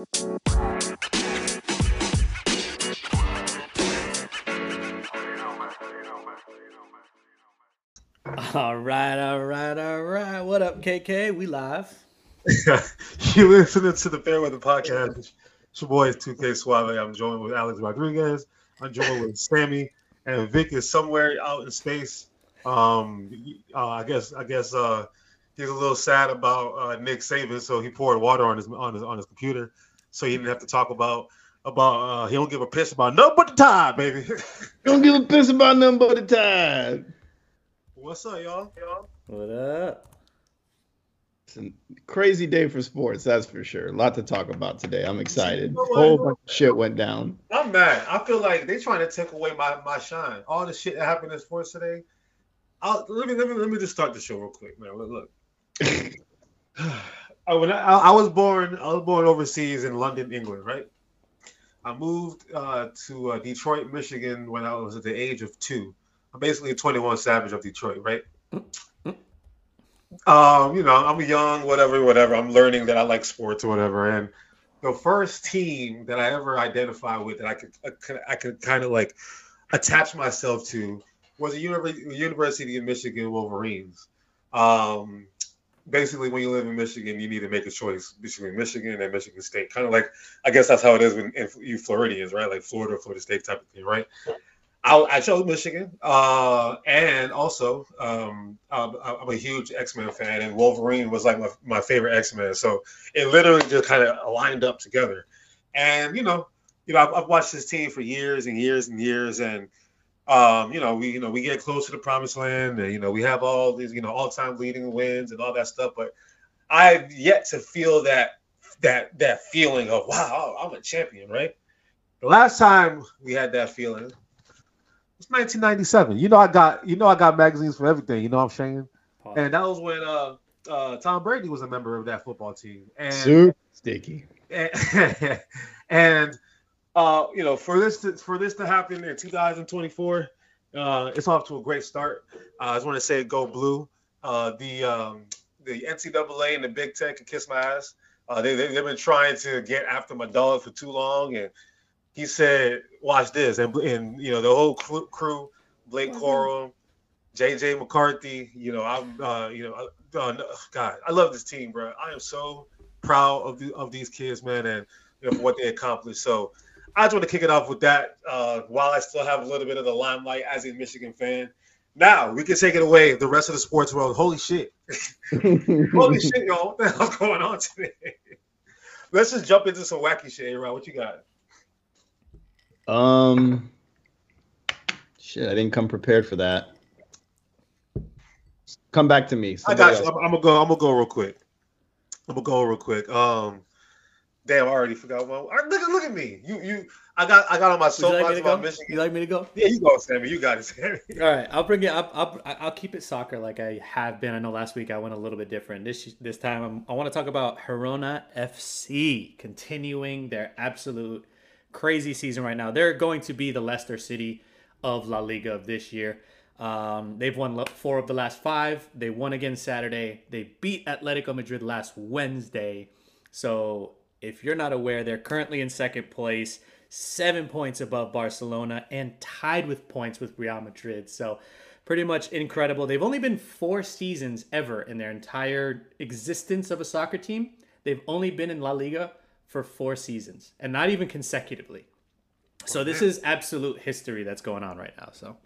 All right, all right, all right. What up, KK? We live. you listening to the Fairweather Podcast. It's your boy 2K Suave. I'm joined with Alex Rodriguez. I'm joined with Sammy, and Vic is somewhere out in space. Um, uh, I guess I guess uh, he's a little sad about uh, Nick Saban, so he poured water on his on his on his computer, so he didn't have to talk about about uh, he don't give a piss about nothing but the time, baby. don't give a piss about nothing but the time. What's up, y'all? y'all? What up? It's a crazy day for sports, that's for sure. A lot to talk about today. I'm excited. A whole bunch of shit went down. I'm mad. I feel like they're trying to take away my, my shine. All the shit that happened in sports today. I'll, let me let me let me just start the show real quick, man. Look, look. I, when I, I, was born, I was born overseas in London, England, right? I moved uh, to uh, Detroit, Michigan when I was at the age of two. I'm basically a 21 Savage of Detroit, right? Um, you know, I'm young, whatever, whatever. I'm learning that I like sports or whatever. And the first team that I ever identified with that I could I could, I could kind of like attach myself to was the University of Michigan Wolverines. Um, basically, when you live in Michigan, you need to make a choice between Michigan and Michigan State. Kind of like, I guess that's how it is when you Floridians, right? Like Florida, Florida State type of thing, right? I, I chose Michigan, uh, and also um, I'm, I'm, a huge X Men fan, and Wolverine was like my, my favorite X Men. So it literally just kind of lined up together. And you know, you know, I've, I've, watched this team for years and years and years, and um, you know, we you know we get close to the promised land, and you know we have all these you know all time leading wins and all that stuff, but I've yet to feel that that that feeling of wow, I'm a champion, right? The last time we had that feeling it's 1997. You know I got you know I got magazines for everything. You know I'm saying? And that was when uh, uh, Tom Brady was a member of that football team. And Super sticky. And, and uh, you know, for this to, for this to happen in 2024, uh, it's off to a great start. Uh, I just want to say go blue. Uh, the um, the NCAA and the Big Ten can kiss my ass. Uh, they, they, have been trying to get after my dog for too long, and he said, "Watch this," and, and you know the whole crew, Blake mm-hmm. Corum, JJ McCarthy. You know, I'm, uh, you know, uh, God, I love this team, bro. I am so proud of the, of these kids, man, and you know, for what they accomplished. So, I just want to kick it off with that. Uh, while I still have a little bit of the limelight as a Michigan fan, now we can take it away. The rest of the sports world. Holy shit! Holy shit, y'all! What the hell's going on today? Let's just jump into some wacky shit, Aaron. What you got? Um, shit, I didn't come prepared for that. Come back to me. I got you. I'm, I'm, gonna go. I'm gonna go real quick. I'm gonna go real quick. Um, damn, I already forgot. Well, look, look at me. You, you. I got, I got on my soapbox like about Michigan. You like me to go? Yeah, you go, Sammy. You got it, Sammy. All right, I'll bring it up. I'll, I'll keep it soccer like I have been. I know last week I went a little bit different. This this time I'm, I want to talk about Girona FC continuing their absolute crazy season right now. They're going to be the Leicester City of La Liga of this year. Um, they've won four of the last five. They won again Saturday. They beat Atletico Madrid last Wednesday. So if you're not aware, they're currently in second place, seven points above Barcelona, and tied with points with Real Madrid. So pretty much incredible. They've only been four seasons ever in their entire existence of a soccer team. They've only been in La Liga for four seasons and not even consecutively. So this is absolute history that's going on right now. So,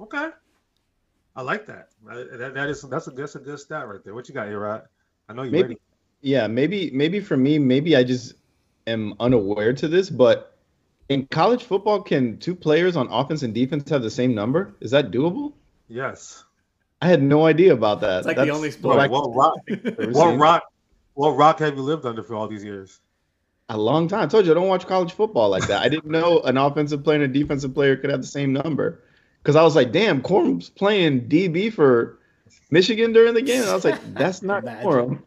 okay, I like that. That, that is that's a that's a good stat right there. What you got here, Rod? I know you maybe, ready. Yeah, maybe maybe for me, maybe I just am unaware to this, but in college football, can two players on offense and defense have the same number? Is that doable? Yes. I had no idea about that. It's like That's the only sport. Like, what rock? what rock? What rock have you lived under for all these years? A long time. I told you I don't watch college football like that. I didn't know an offensive player and a defensive player could have the same number. Because I was like, damn, Corum's playing DB for Michigan during the game. And I was like, that's not Corum.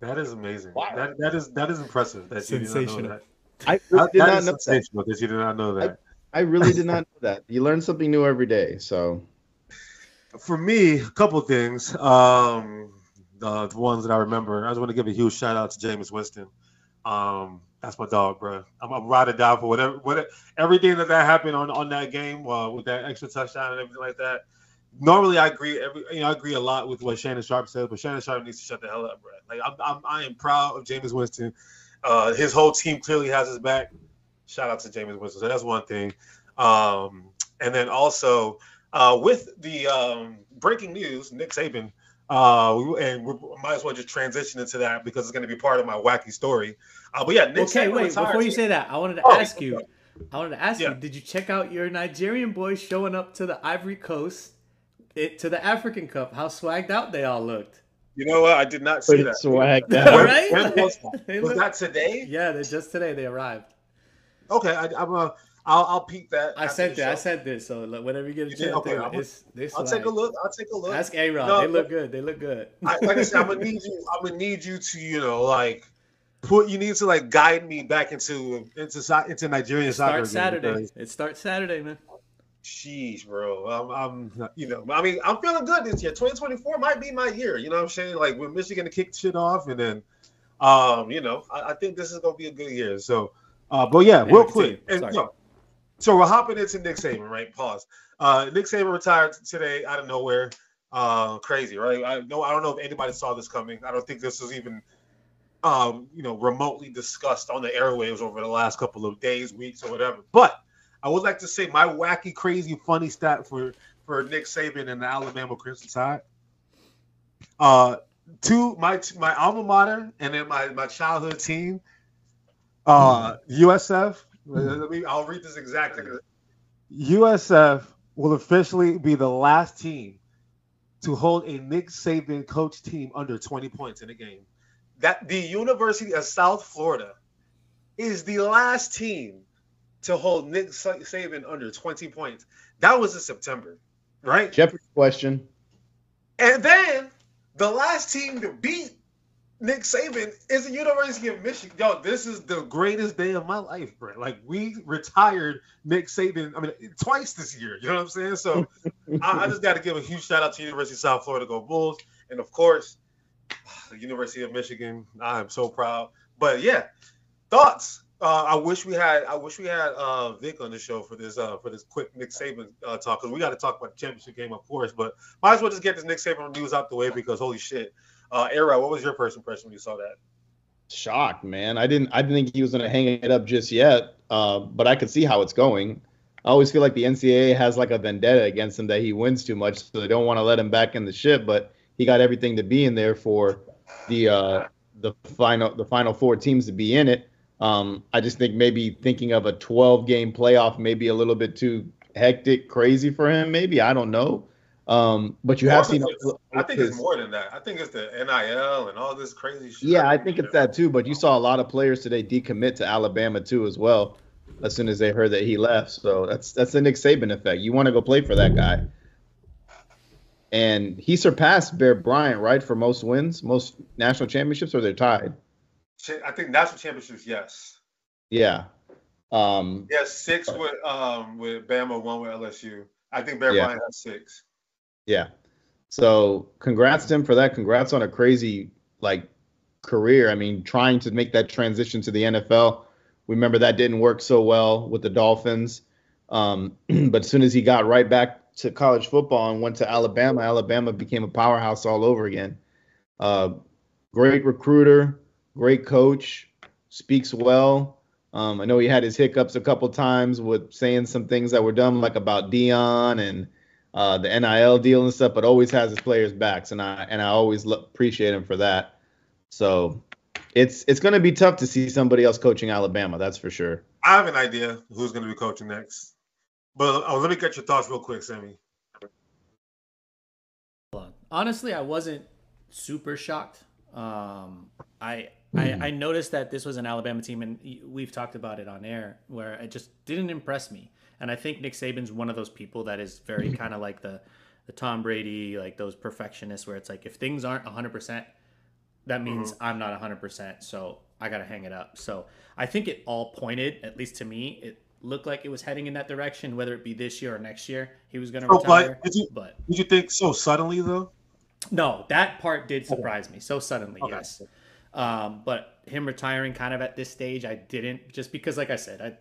That is amazing. Wow. That that is that is impressive. That you did not know that. I really did not know sensational that. that you did not know that. I, I really did not know that. You learn something new every day. So, for me, a couple things. Um, uh, the ones that I remember. I just want to give a huge shout out to Jameis Winston. Um, that's my dog, bro. I'm, I'm ride or die for whatever, whatever, everything that that happened on on that game uh, with that extra touchdown and everything like that. Normally, I agree. Every you know, I agree a lot with what Shannon Sharpe said, but Shannon Sharpe needs to shut the hell up, bro. Like I'm, I'm I am proud of Jameis Winston. Uh, his whole team clearly has his back. Shout out to Jameis Winston. So that's one thing. Um, and then also uh, with the um, breaking news, Nick Saban uh, and we might as well just transition into that because it's going to be part of my wacky story. Uh, but yeah, Nick okay, Saban wait. Before you say that, I wanted to Oh, ask you. I wanted to ask Yeah. you. Did you check out your Nigerian boys showing up to the Ivory Coast, it, to the African Cup? How swagged out they all looked. You know what? I did not see Pretty that. swagged out. When- right. when was that? Was that today? yeah, they just today they arrived. Okay, I, I'm uh, I'll I'll peek that. I after sent the it. I show. sent this. So look, whenever you get a chance. Okay, take a- I'm- it's, they I'll take a look. I'll take a look. Ask A Rod. No, they look good. They look good. I, like I said, I'm gonna need you. I'm gonna need you to, you know, like put. You need to like guide me back into into into Nigerian soccer. Start Saturday. because- It starts Saturday, man. Sheesh, bro. I'm, I'm, you know, I mean, I'm feeling good this year. 2024 might be my year. You know what I'm saying? Like with Michigan to kick shit off, and then, um, you know, I, I think this is gonna be a good year. So, uh, but yeah, real quick, and so we're hopping into Nick Saban, right? Pause. Uh, Nick Saban retired today out of nowhere. Uh, crazy, right? I know. I don't know if anybody saw this coming. I don't think this was even, um, you know, remotely discussed on the airwaves over the last couple of days, weeks, or whatever. But I would like to say my wacky, crazy, funny stat for for Nick Saban and the Alabama Crimson Tide. Uh, two my my alma mater and then my my childhood team. Uh, USF. Let me. I'll read this exactly. USF will officially be the last team to hold a Nick Saban coach team under 20 points in a game. That the University of South Florida is the last team to hold Nick Sa- Saban under 20 points. That was in September, right? Jeopardy question. And then the last team to beat Nick Saban is the University of Michigan. Yo, this is the greatest day of my life, bro. Like we retired Nick Saban. I mean, twice this year. You know what I'm saying? So I, I just got to give a huge shout out to University of South Florida Go Bulls, and of course, the University of Michigan. I am so proud. But yeah, thoughts. Uh, I wish we had. I wish we had uh, Vic on the show for this. Uh, for this quick Nick Saban uh, talk because we got to talk about the championship game, of course. But might as well just get this Nick Saban news out the way because holy shit. Uh, Era, what was your first impression when you saw that? Shocked, man. I didn't. I didn't think he was going to hang it up just yet. Uh, but I could see how it's going. I always feel like the NCAA has like a vendetta against him that he wins too much, so they don't want to let him back in the ship. But he got everything to be in there for the uh, the final the final four teams to be in it. Um, I just think maybe thinking of a 12 game playoff may be a little bit too hectic, crazy for him. Maybe I don't know. Um, but you have seen. I think his- it's more than that. I think it's the NIL and all this crazy shit. Yeah, I think it's that too. But you saw a lot of players today decommit to Alabama too, as well, as soon as they heard that he left. So that's that's the Nick Saban effect. You want to go play for that guy, and he surpassed Bear Bryant, right, for most wins, most national championships, or they're tied. I think national championships, yes. Yeah. Um, Yes, six with um with Bama, one with LSU. I think Bear Yeah. Bryant has six. Yeah. So congrats to him for that. Congrats on a crazy like career. I mean, trying to make that transition to the NFL. We remember that didn't work so well with the Dolphins. Um, but as soon as he got right back to college football and went to Alabama, Alabama became a powerhouse all over again. Uh, great recruiter, great coach, speaks well. Um, I know he had his hiccups a couple times with saying some things that were dumb, like about Deion and uh, the NIL deal and stuff, but always has his players' backs, and I and I always lo- appreciate him for that. So it's it's going to be tough to see somebody else coaching Alabama, that's for sure. I have an idea who's going to be coaching next. But uh, let me get your thoughts real quick, Sammy. Honestly, I wasn't super shocked. Um, I, I hmm. I noticed that this was an Alabama team, and we've talked about it on air, where it just didn't impress me. And I think Nick Saban's one of those people that is very hmm. kind of like the the Tom Brady, like those perfectionists, where it's like if things aren't 100, percent that means uh-huh. I'm not 100, percent so I gotta hang it up. So I think it all pointed, at least to me, it looked like it was heading in that direction, whether it be this year or next year, he was gonna Oh, but retire. did you- but Did you think so suddenly though? no, that part did surprise me so suddenly. Okay. Yes, Um, but him retiring kind of at this stage, I didn't just because, like I said, I,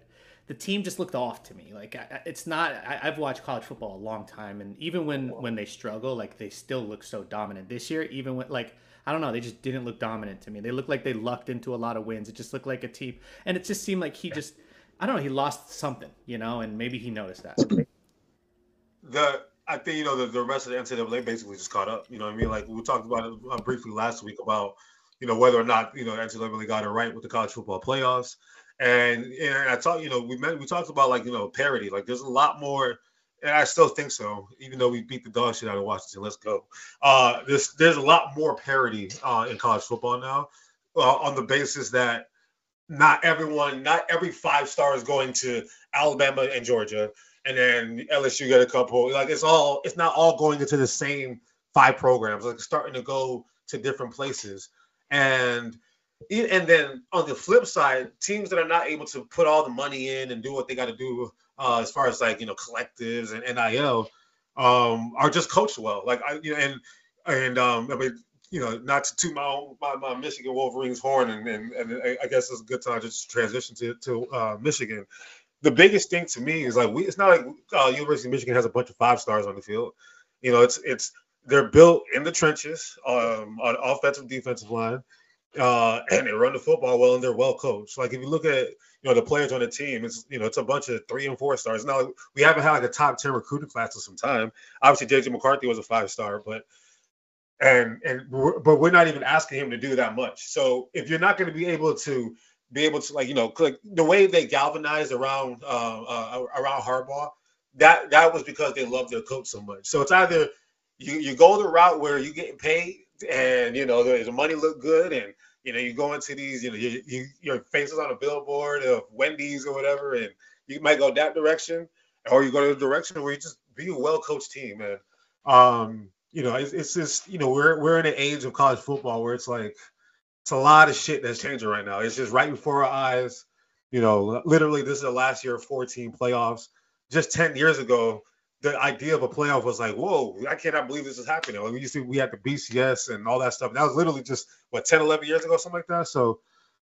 the team just looked off to me. Like I, it's not. I, have watched college football a long time, and even when when they struggle, like they still look so dominant. This year, even when like I don't know, they just didn't look dominant to me. They looked like they lucked into a lot of wins. It just looked like a team, and it just seemed like he just. I don't know. He lost something, you know, and maybe he noticed that. The I think you know the, the rest of the NCAA basically just caught up. You know what I mean? Like we talked about it uh, briefly last week about you know whether or not you know NCAA really got it right with the college football playoffs. And and I talked, you know, we met, we talked about like you know parity. Like there's a lot more, and I still think so. Even though we beat the dog shit out of Washington, let's go. Uh, there's there's a lot more parity uh, in college football now, uh, on the basis that not everyone, not every five star is going to Alabama and Georgia, and then LSU get a couple. Like it's all, it's not all going into the same five programs. Like starting to go to different places, and and then on the flip side, teams that are not able to put all the money in and do what they got to do uh, as far as like you know collectives and NIL um, are just coached well. Like I, you know, and and um, I mean, you know, not to toot my own my, my Michigan Wolverines horn, and, and and I guess it's a good time to transition to to uh, Michigan. The biggest thing to me is like we. It's not like uh, University of Michigan has a bunch of five stars on the field. You know, it's it's they're built in the trenches um, on offensive defensive line, uh, and they run the football well, and they're well coached. Like if you look at you know the players on the team, it's you know it's a bunch of three and four stars. Now we haven't had like a top ten recruiting class for some time. Obviously, JJ McCarthy was a five star, but and and we're, but we're not even asking him to do that much. So if you're not going to be able to be able to like you know like the way they galvanized around uh, uh, around Harbaugh, that that was because they love their coach so much. So it's either you you go the route where you get paid and you know the money look good and you know you go into these you know you, you, your face is on a billboard of Wendy's or whatever and you might go that direction or you go to the direction where you just be a well coached team man. Um, you know, it's, it's just you know we're we're in an age of college football where it's like it's a lot of shit that's changing right now. It's just right before our eyes. You know, literally, this is the last year of 14 playoffs. Just 10 years ago, the idea of a playoff was like, whoa, I cannot believe this is happening. Like, we used to, we had the BCS and all that stuff. That was literally just what 10, 11 years ago, something like that. So,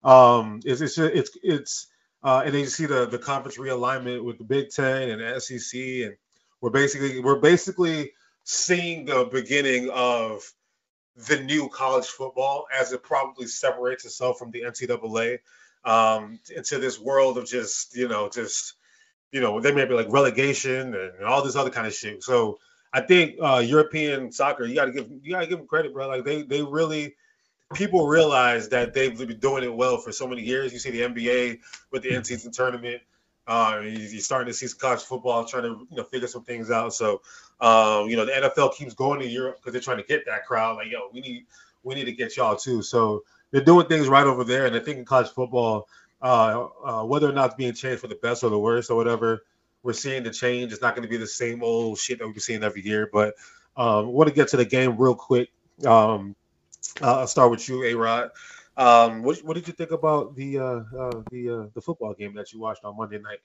um, it's it's it's it's uh, and then you see the the conference realignment with the Big Ten and the SEC, and we're basically we're basically seeing the beginning of the new college football as it probably separates itself from the NCAA um, into this world of just you know just you know they may be like relegation and all this other kind of shit. So I think uh, European soccer you got to give you got to give them credit, bro. Like they they really people realize that they've been doing it well for so many years. You see the NBA with the in-season tournament. Uh, you're starting to see some college football trying to you know figure some things out. So um, you know the NFL keeps going to Europe because they're trying to get that crowd. Like yo, we need we need to get y'all too. So they're doing things right over there. And I think in college football, uh, uh, whether or not it's being changed for the best or the worst or whatever, we're seeing the change. It's not going to be the same old shit that we've been seeing every year. But um, I want to get to the game real quick. Um, I'll start with you, A Rod. Um, what, what did you think about the uh, uh, the uh, the football game that you watched on Monday night?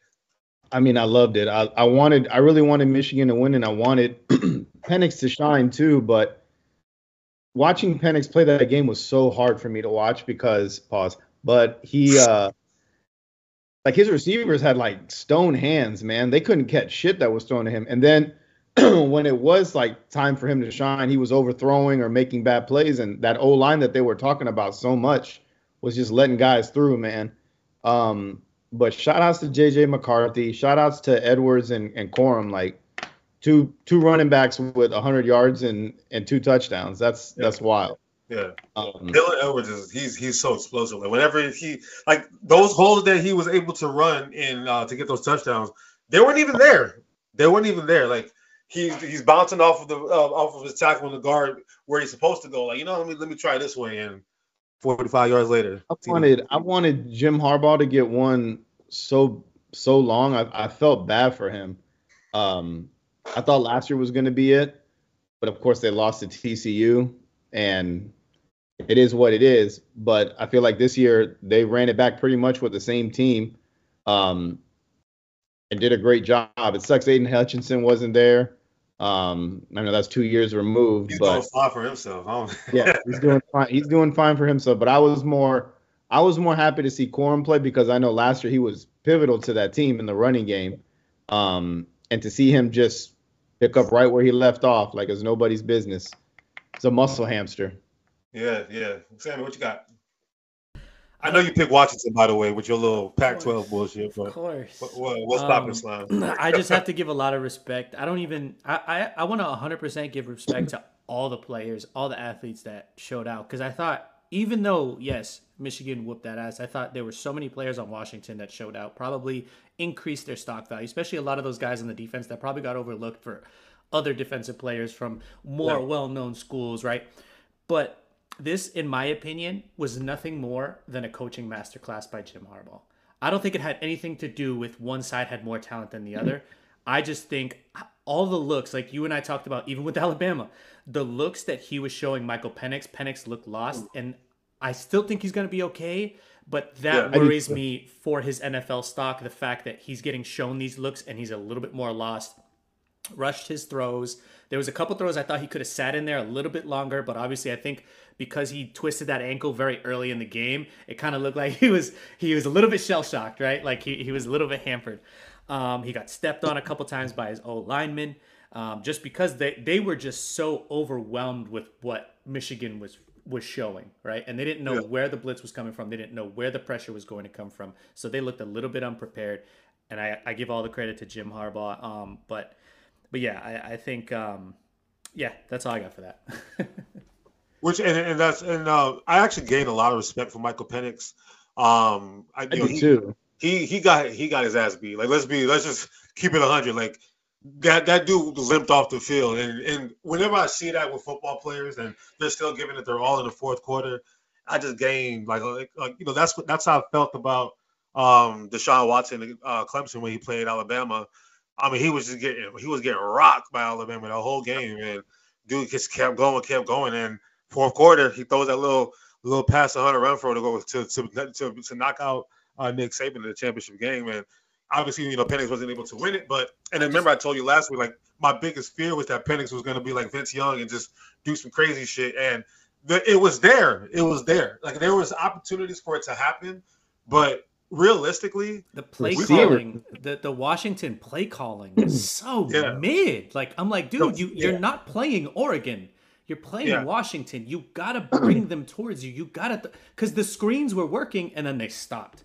I mean, I loved it. I, I wanted, I really wanted Michigan to win, and I wanted Penix to shine too. But watching Penix play that game was so hard for me to watch because pause. But he, uh like his receivers had like stone hands, man. They couldn't catch shit that was thrown to him. And then when it was like time for him to shine, he was overthrowing or making bad plays. And that O line that they were talking about so much was just letting guys through, man. Um, but shout outs to JJ McCarthy, shout outs to Edwards and, and Corum, like two two running backs with 100 yards and and two touchdowns. That's yeah. that's wild. Yeah, um, Dylan Edwards is he's he's so explosive. Like whenever he like those holes that he was able to run in uh, to get those touchdowns, they weren't even there. They weren't even there. Like he's he's bouncing off of the uh, off of his tackle in the guard where he's supposed to go. Like you know, let me let me try this way, and 45 yards later. I wanted I wanted Jim Harbaugh to get one so so long. I, I felt bad for him. Um, I thought last year was going to be it, but of course they lost to TCU, and it is what it is. But I feel like this year they ran it back pretty much with the same team. Um, and did a great job. It sucks Aidan Hutchinson wasn't there. Um, I know that's two years removed, He's but doing fine for himself. Yeah, he's doing fine. He's doing fine for himself. But I was more, I was more happy to see Corum play because I know last year he was pivotal to that team in the running game, um, and to see him just pick up right where he left off, like it's nobody's business. It's a muscle hamster. Yeah, yeah. Sammy, what you got? I know you picked Washington, by the way, with your little Pac-12 bullshit, Of course. what, what, what's Um, popping, Slime? I just have to give a lot of respect. I don't even. I I, I want to 100% give respect to all the players, all the athletes that showed out. Because I thought, even though yes, Michigan whooped that ass, I thought there were so many players on Washington that showed out. Probably increased their stock value, especially a lot of those guys on the defense that probably got overlooked for other defensive players from more Yeah. well-known schools, right? But this, in my opinion, was nothing more than a coaching masterclass by Jim Harbaugh. I don't think it had anything to do with one side had more talent than the other. I just think all the looks, like you and I talked about, even with Alabama, the looks that he was showing Michael Penix, Penix looked lost, and I still think he's going to be okay. But that Yeah, worries me for his NFL stock. The fact that he's getting shown these looks and he's a little bit more lost rushed his throws. There was a couple throws I thought he could have sat in there a little bit longer, but obviously I think because he twisted that ankle very early in the game, it kind of looked like he was he was a little bit shell shocked, right? Like he, he was a little bit hampered. Um, he got stepped on a couple times by his old lineman, um, just because they they were just so overwhelmed with what Michigan was was showing, right? And they didn't know Yeah. where the blitz was coming from. They didn't know where the pressure was going to come from. So they looked a little bit unprepared. And I, I give all the credit to Jim Harbaugh. Um, but but yeah, I, I think um, yeah, that's all I got for that. Which and, and that's and uh, I actually gained a lot of respect for Michael Penix. Um, I, I know, do he, too. he he got he got his ass beat. Like let's be let's just keep it hundred. Like that that dude limped off the field, and and whenever I see that with football players, and they're still giving it they're all in the fourth quarter, I just gained like like, like you know that's what that's how I felt about um Deshaun Watson uh, Clemson when he played Alabama. I mean he was just getting he was getting rocked by Alabama the whole game, and dude just kept going, kept going, and fourth quarter he throws that little little pass 100 run for to go to to to, to knock out uh, Nick Saban in the championship game, and obviously you know Penix wasn't able to win it, but and then remember I told you last week like my biggest fear was that Penix was going to be like Vince Young and just do some crazy shit, and the, it was there, it was there, like there was opportunities for it to happen, but realistically, the play calling, the, the Washington play calling is so Yeah. mid. Like I'm like, dude, you you're not playing Oregon. You're playing Yeah. Washington. You gotta bring them towards you. You gotta because the screens were working and then they stopped.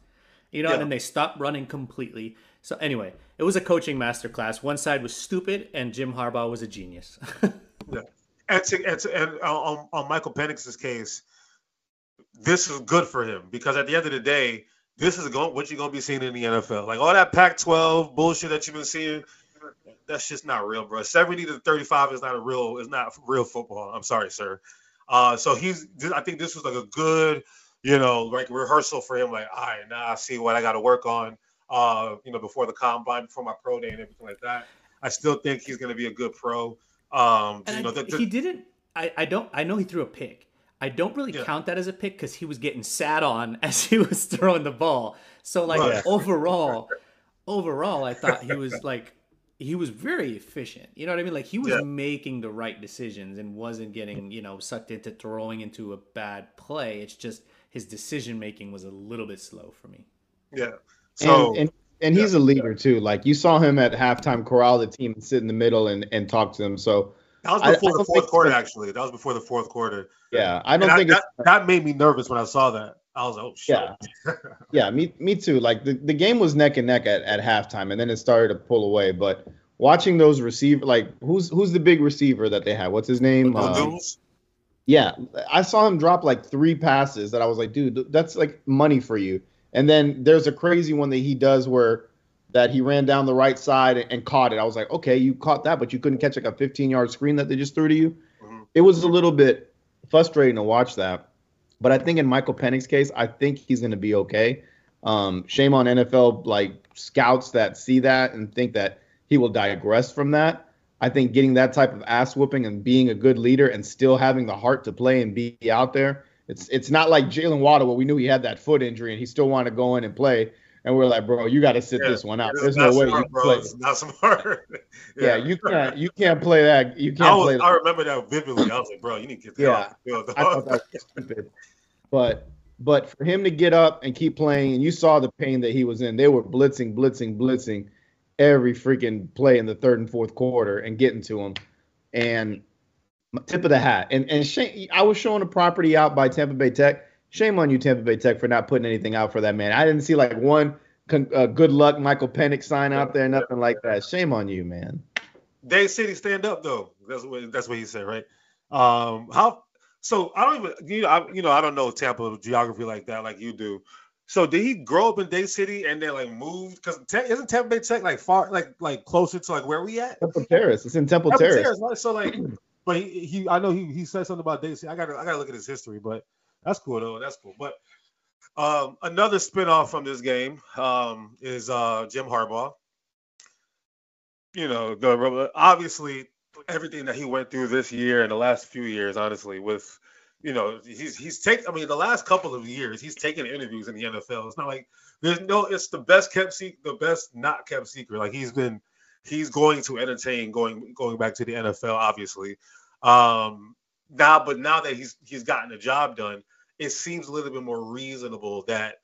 You know, Yeah. and then they stopped running completely. So anyway, it was a coaching masterclass. One side was stupid, and Jim Harbaugh was a genius. and to, and, to, and on, on Michael Penix's case, this is good for him because at the end of the day, this is going what you're going to be seeing in the NFL. Like all that Pac-12 bullshit that you've been seeing, that's just not real, bro. 70 to 35 is not a real is not real football. I'm sorry, sir. Uh, so he's I think this was like a good, you know, like rehearsal for him. Like, all right, now I see what I got to work on. Uh, you know, before the combine, before my pro day and everything like that. I still think he's going to be a good pro. Um, And you know, the, the, he didn't. I, I don't. I know he threw a pick. I don't really Yeah. count that as a pick because he was getting sat on as he was throwing the ball. So like Right. overall, overall, I thought he was like he was very efficient. You know what I mean? Like he was Yeah. making the right decisions and wasn't getting you know sucked into throwing into a bad play. It's just his decision making was a little bit slow for me. Yeah. So and, and and he's a leader too. Like you saw him at halftime corral the team and sit in the middle and, and talk to them. So that was I- I before the don't fourth quarter. Actually, that was before the fourth quarter. yeah, I don't And I- think that, that made me nervous when I saw that. I was like, oh shit. Yeah. yeah, me me too. Like the, the game was neck and neck at, at halftime and then it started to pull away. But watching those receiver like who's who's the big receiver that they have? What's his name? Um, Yeah, I saw him drop like three passes that I was like, dude, that's like money for you. And then there's a crazy one that he does where that he ran down the right side and, and caught it. I was like, okay, you caught that, but you couldn't catch like a 15 yard screen that they just threw to you. Mhm. It was a little bit frustrating to watch that. But I think in Michael Penix's case, I think he's going to be okay. Um, shame on NFL like scouts that see that and think that he will digress from that. I think getting that type of ass whooping and being a good leader and still having the heart to play and be out there. It's it's not like Jalen Waddle where we knew he had that foot injury and he still wanted to go in and play. And we're like, bro, you got to sit Yeah, this one out. There's no way smart, you bro. play. It's not smart. Yeah, you can't you can't play that. You can't was, play. I remember that vividly. I was like, bro, you need to get the Yeah, hell off the field, I thought that was stupid. But but for him to get up and keep playing, and you saw the pain that he was in. They were blitzing, blitzing, blitzing every freaking play in the third and fourth quarter and getting to him. And tip of the hat. And and shame, I was showing a property out by Tampa Bay Tech. Shame on you, Tampa Bay Tech, for not putting anything out for that man. I didn't see like one con- uh, good luck Michael Penix sign out there, nothing like that. Shame on you, man. Dade City stand up though. That's what that's what he said, right? Um, how? So I don't even you know I, you know I don't know Tampa geography like that like you do. So did he grow up in Dade City and then like moved? Because isn't Tampa Bay Tech like far like like closer to like where we at? Temple Terrace. It's in Temple, Temple Terrace. Terrace, right? So like, but he, he I know he, he said something about Dade City. I gotta I gotta look at his history, but that's cool though. That's cool. But um, another spinoff from this game um, is uh, Jim Harbaugh. You know, the obviously everything that he went through this year and the last few years, honestly, with you know, he's he's taken. I mean, the last couple of years, he's taken interviews in the NFL. It's not like there's no. It's the best kept secret, the best not kept secret. Like he's been, he's going to entertain going going back to the NFL, obviously. Um, now, but now that he's he's gotten the job done, it seems a little bit more reasonable that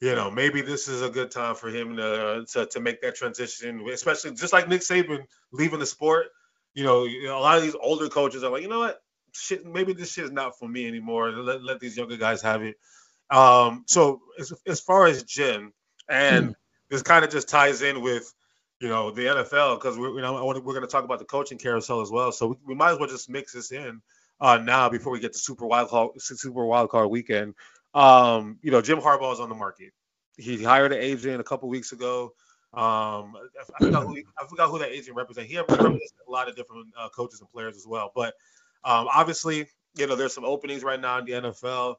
you know maybe this is a good time for him to to, to make that transition, especially just like Nick Saban leaving the sport. You know, you know, a lot of these older coaches are like, you know what, shit, maybe this shit is not for me anymore. Let, let these younger guys have it. Um, so as, as far as Jim, and this kind of just ties in with you know the NFL because we're you know we're going to talk about the coaching carousel as well. So we, we might as well just mix this in uh, now before we get to Super Wild Card Super Wild Card Weekend. Um, you know Jim Harbaugh is on the market. He hired an agent a couple weeks ago. Um, I, I forgot who I forgot who that agent represents. He represents a lot of different uh, coaches and players as well. But um, obviously, you know, there's some openings right now in the NFL.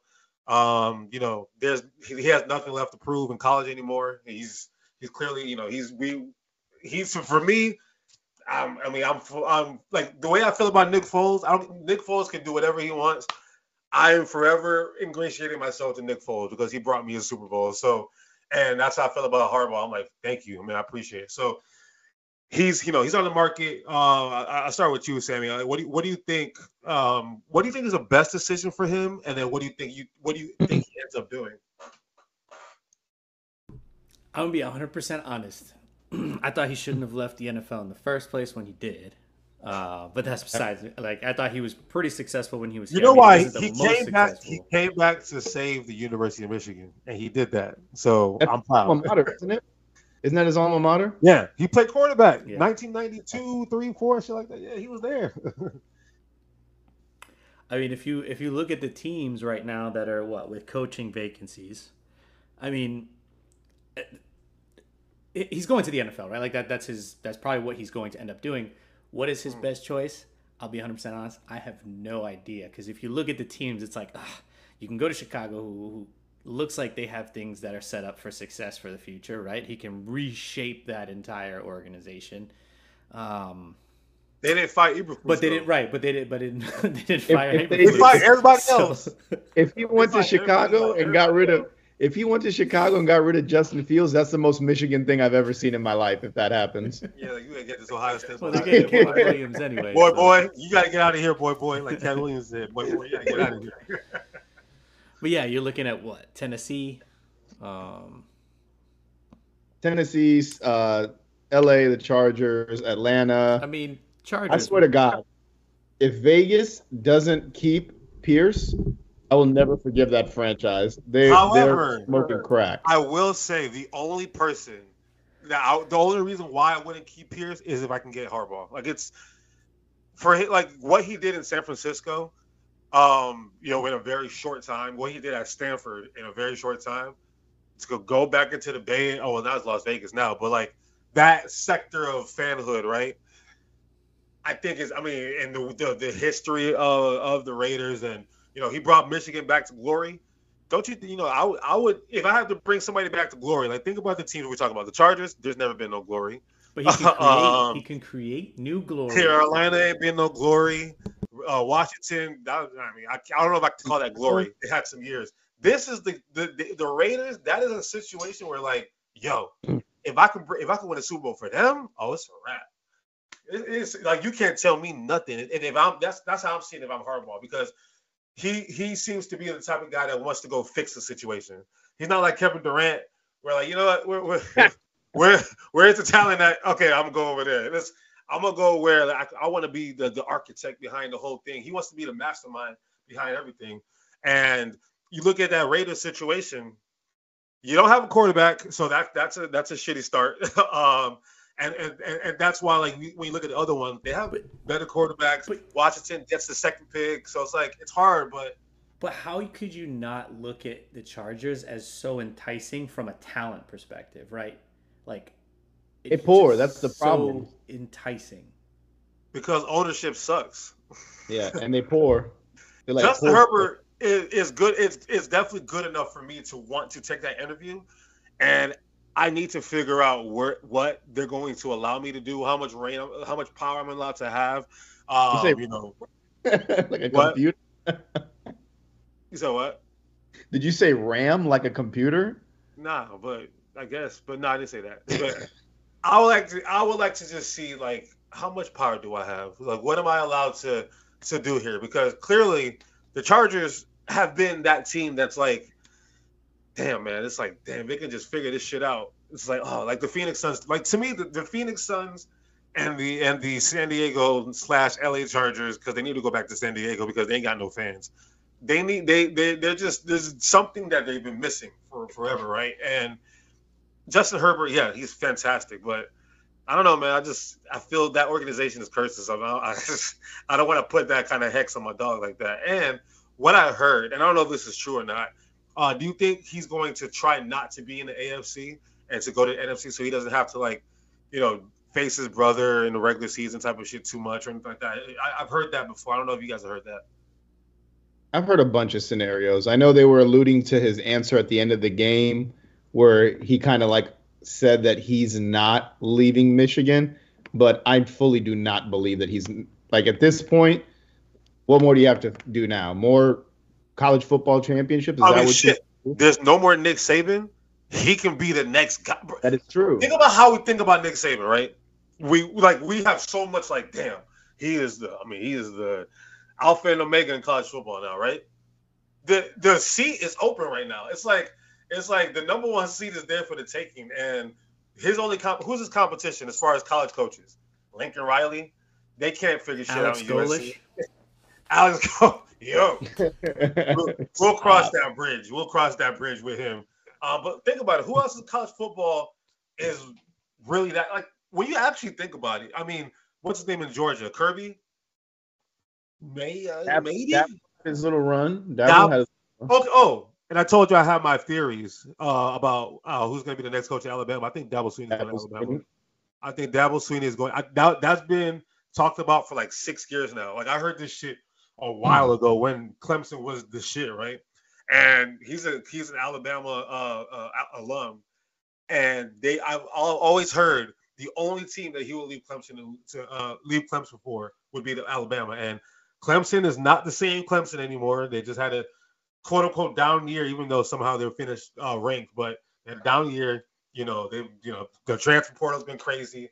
Um, you know, there's he, he has nothing left to prove in college anymore. He's he's clearly, you know, he's we he's for me. Um, I mean, I'm I'm like the way I feel about Nick Foles. I don't. Nick Foles can do whatever he wants. I am forever ingratiating myself to Nick Foles because he brought me a Super Bowl. So, and that's how I feel about Harbaugh. I'm like, thank you. I mean, I appreciate it. So, he's you know he's on the market. Uh, I, will start with you, Sammy. What do you, what do you think? Um, what do you think is the best decision for him? And then what do you think you what do you think he ends up doing? I'm gonna be 100 percent honest. I thought he shouldn't have left the NFL in the first place when he did. Uh, but that's besides. Like I thought he was pretty successful when he was. You here. know why wasn't he most came back? He came back to save the University of Michigan, and he did that. So That's I'm alma proud. mater, isn't it? Isn't that his alma mater? Yeah, he played quarterback, Yeah. 1992, three, four, shit like that. Yeah, he was there. I mean, if you if you look at the teams right now that are what with coaching vacancies, I mean, he's going to the NFL, right? Like that. That's his. That's probably what he's going to end up doing. What is his best choice? I'll be 100 percent honest. I have no idea because if you look at the teams, it's like ugh, you can go to Chicago, who, who looks like they have things that are set up for success for the future, right? He can reshape that entire organization. Um, they didn't fight Eberflus. but they though. didn't, right? But they didn't. But they didn't, they didn't fire. if they- They fired everybody So- else. If he went to Chicago and got rid of, if he went to Chicago and got rid of Justin Fields, that's the most Michigan thing I've ever seen in my life. If that happens, Yeah, like, you gotta get this Ohio State. Well, boy. they're Boy Williams anyway. boy, so- boy, you gotta get out of here, boy, boy. Like Katt Williams said, boy, boy, you gotta get out of here. But yeah, you're looking at what Tennessee. Um, Tennessee, uh, L.A., the Chargers, Atlanta. I Atlanta. mean, I swear to God, if Vegas doesn't keep Pierce, I will never forgive that franchise. They, However- they're smoking crack. I will say the only person that I, the only reason why I wouldn't keep Pierce is if I can get Harbaugh. Like it's for like what he did in San Francisco, um, you know, in a very short time. What he did at Stanford in a very short time. To go- back into the Bay. Oh, well, now it's Las Vegas now, but like that sector of fanhood, right? I think is, I mean, and the the, the history of, of the Raiders, and you know, he brought Michigan back to glory don't you you know I would I would if I had to bring somebody back to glory like think about the teams we're talking about the Chargers there's never been no glory but he can create. Um, he can create new glory. Carolina ain't been no glory uh, Washington that, I mean I, I don't know if I can call that glory it had some years this is the the, the, the Raiders. That is a situation where like, yo, if I can if I can win a Super Bowl for them, oh, it's a wrap. It- it's like you can't tell me nothing. And if I'm that's that's how I'm seeing if I'm Harbaugh because he he seems to be the type of guy that wants to go fix the situation. He's not like Kevin Durant, where like you know what, we're, we're, where where's the talent that okay, I'm gonna go over there. Let's I'm gonna go where like, I, I want to be the the architect behind the whole thing. He wants to be the mastermind behind everything. And you look at that Raiders situation, you don't have a quarterback, so that that's a that's a shitty start. um, and, and and and that's why like when you look at the other one, they have better quarterbacks. Washington gets the second pick, so it's like it's hard, but But how could you not look at the Chargers as so enticing from a talent perspective, right? Like They it's poor, that's the so problem. enticing. because ownership sucks. Yeah, and they poor. They're like Justin poor- Herbert is, is good. It's, it's definitely good enough for me to want to take that interview, and I need to figure out where what they're going to allow me to do, how much rain, how much power I'm allowed to have. Um, say- you know, like a What? computer. you said what? Did you say RAM like a computer? Nah, but I guess, but no, I didn't say that. But I would like to, I would like to just see like how much power do I have? Like, what am I allowed to to do here? Because clearly, the Chargers have been that team that's like, damn man, it's like damn they can just figure this shit out. It's like oh, like the Phoenix Suns. Like to me, the, the Phoenix Suns and the and the San Diego slash LA Chargers because they need to go back to San Diego because they ain't got no fans. They need they they they're just there's something that they've been missing for forever, right? And Justin Herbert, yeah, he's fantastic, but I don't know, man. I just I feel that organization is cursed or something. I, just I don't want to put that kind of hex on my dog like that. And what I heard, and I don't know if this is true or not. Uh, do you think he's going to try not to be in the AFC and to go to NFC so he doesn't have to like, you know, face his brother in the regular season type of shit too much or anything like that? I, I've heard that before. I don't know if you guys have heard that. I've heard a bunch of scenarios. I know they were alluding to his answer at the end of the game where he kind of like said that he's not leaving Michigan, but I fully do not believe that he's like at this point. What more do you have to do now? More college football championships? Is I that mean, what shit. you? There's no more Nick Saban. He can be the next guy. Bro, That is true. think about how we think about Nick Saban, right? We like we have so much like, damn, he is the. I mean, he is the alpha and omega in college football now, right? The the seat is open right now. It's like it's like the number one seat is there for the taking, and his only comp- who's his competition as far as college coaches? Lincoln Riley. They can't figure shit Alex out in USC. Alex, Go- yo, we'll, we'll cross that bridge. We'll cross that bridge with him. Uh, but think about it. Who else in college football is really that? Like when you actually think about it, I mean, what's his name in Georgia? Kirby. May uh, Dab- maybe. Dab- His little run. Dab- Dabo has Okay. Oh, and I told you I have my theories uh, about uh, who's going to be the next coach at Alabama. I think Dabo Sweeney is going to Alabama. I think Dabo Sweeney is going. I, that, that's been talked about for like six years now. Like I heard this shit a while ago when Clemson was the shit, right? And he's a he's an Alabama uh, uh, alum, and they I've always heard the only team that he would leave Clemson to, to uh, leave Clemson for would be the Alabama, and Clemson is not the same Clemson anymore. They just had a quote unquote down year, even though somehow they were finished uh, ranked, but a down year, you know, they you know the transfer portal's been crazy.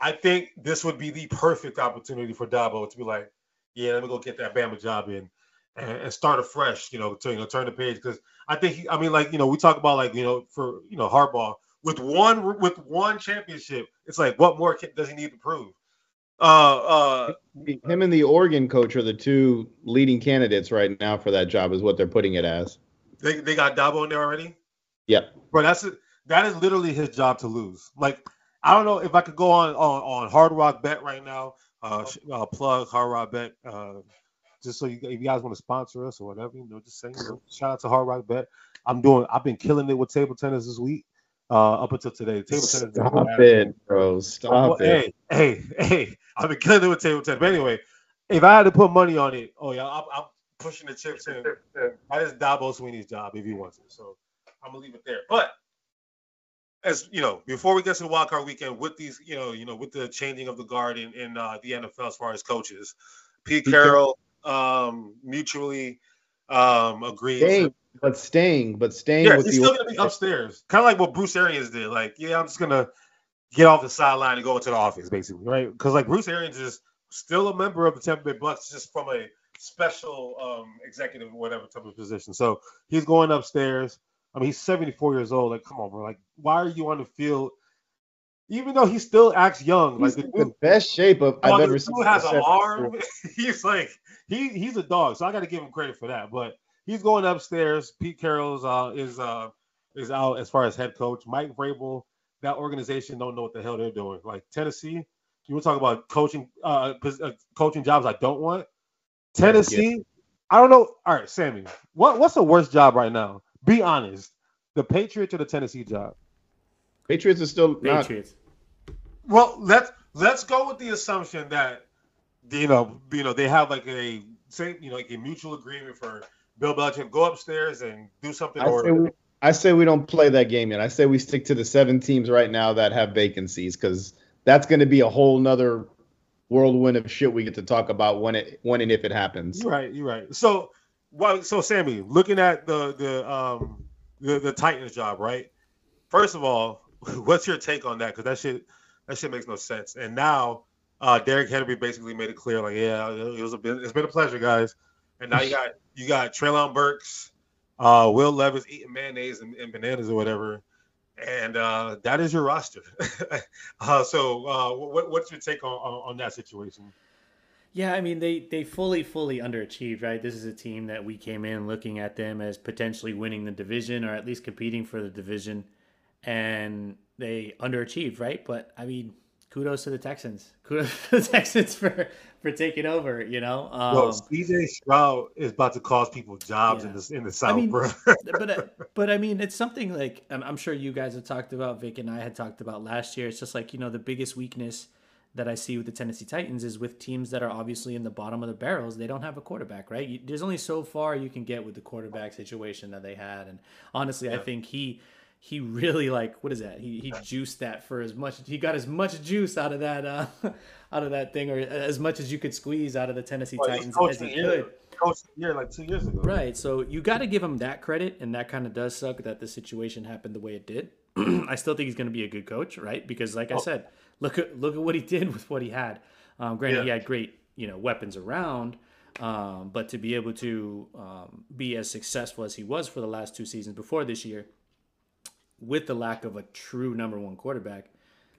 I think this would be the perfect opportunity for Dabo to be like, yeah, let me go get that Bama job in and, and start afresh, you know, to you know turn the page because I think he, I mean like you know we talk about like you know for you know Harbaugh with one with one championship, it's like what more can, does he need to prove? Uh, uh, him and the Oregon coach are the two leading candidates right now for that job, is what they're putting it as. they they got Dabo in there already. Yep. Bro, that's it. That is literally his job to lose. Like, I don't know if I could go on on, on Hard Rock Bet right now. Uh, uh plug Hard Rock Bet. Uh, just so you, if you guys want to sponsor us or whatever, you know, just saying. You know, shout out to Hard Rock Bet. I'm doing. I've been killing it with table tennis this week. Uh, up until today, table tennis. Stop going it, bro. Stop well, it. Hey, hey, hey! I've been killing it with table tennis. But anyway, if I had to put money on it, oh yeah, I'm, I'm pushing the chips in. That is Dabo Sweeney's job if he wants it. So I'm gonna leave it there. But as you know, before we get to the wild card weekend, with these, you know, you know, with the changing of the guard in, in uh, the NFL as far as coaches, Pete Carroll um, mutually um, agreed. Dang, but staying, but staying Yeah, with he's the still gonna be upstairs, kind of like what Bruce Arians did. Like, yeah, I'm just gonna get off the sideline and go into the office, basically, right? Because like Bruce Arians is still a member of the Tampa Bay Bucks, just from a special um, executive or whatever type of position. So he's going upstairs. I mean, he's 74 years old. Like, come on, bro. Like, why are you on the field? Even though he still acts young, like He's the the dude, best shape of I've ever seen. has an arm. he's like he he's a dog, so I got to give him credit for that. But he's going upstairs. Pete Carroll's uh, is uh, is out as far as head coach. Mike Vrabel, that organization don't know what the hell they're doing. Like Tennessee, you want to talk about coaching uh, uh, coaching jobs I don't want. Tennessee, I don't know. All right, Sammy, what what's the worst job right now? Be honest. The Patriots or the Tennessee job? Patriots are still not. Patriots. Well, let's let's go with the assumption that you know, you know, they have like a say, you know, like a mutual agreement for Bill Belichick go upstairs and do something. I or say, we, I say we don't play that game yet. I say we stick to the seven teams right now that have vacancies because that's going to be a whole nother whirlwind of shit we get to talk about when it when and if it happens. you're right, you're right. So, well, so Sammy, looking at the the um the, the Titans job, right? First of all, what's your take on that? Because that shit that shit makes no sense. And now, uh, Derrick Henry basically made it clear, like, yeah, it was a it's been a pleasure, guys. And now you got you got Treylon Burks, uh, Will Levis eating mayonnaise and, and bananas or whatever, and uh, that is your roster. uh, so, uh, what, what's your take on, on, on that situation? Yeah, I mean they they fully fully underachieved, right? This is a team that we came in looking at them as potentially winning the division or at least competing for the division, and they underachieved, right? But I mean, kudos to the Texans. Kudos to the Texans for for taking over. You know, um, CJ Stroud is about to cost people jobs in Yeah. the in the South, mean, bro. but uh, but I mean, it's something like I'm, I'm sure you guys have talked about. Vic and I had talked about last year. It's just like you know the biggest weakness that I see with the Tennessee Titans is with teams that are obviously in the bottom of the barrels. They don't have a quarterback, right? You, there's only so far you can get with the quarterback situation that they had, and honestly, I think he he really like what is that? He he juiced that for as much. He got as much juice out of that uh, out of that thing, or as much as you could squeeze out of the Tennessee Well, Titans as he year- could. Coached the year like two years ago. Right. So you got to give him that credit, and that kind of does suck that the situation happened the way it did. I still think he's going to be a good coach, right? Because, like I Oh. said, look at look at what he did with what he had. Um, granted, he had great you know weapons around, um, but to be able to um, be as successful as he was for the last two seasons before this year, with the lack of a true number one quarterback,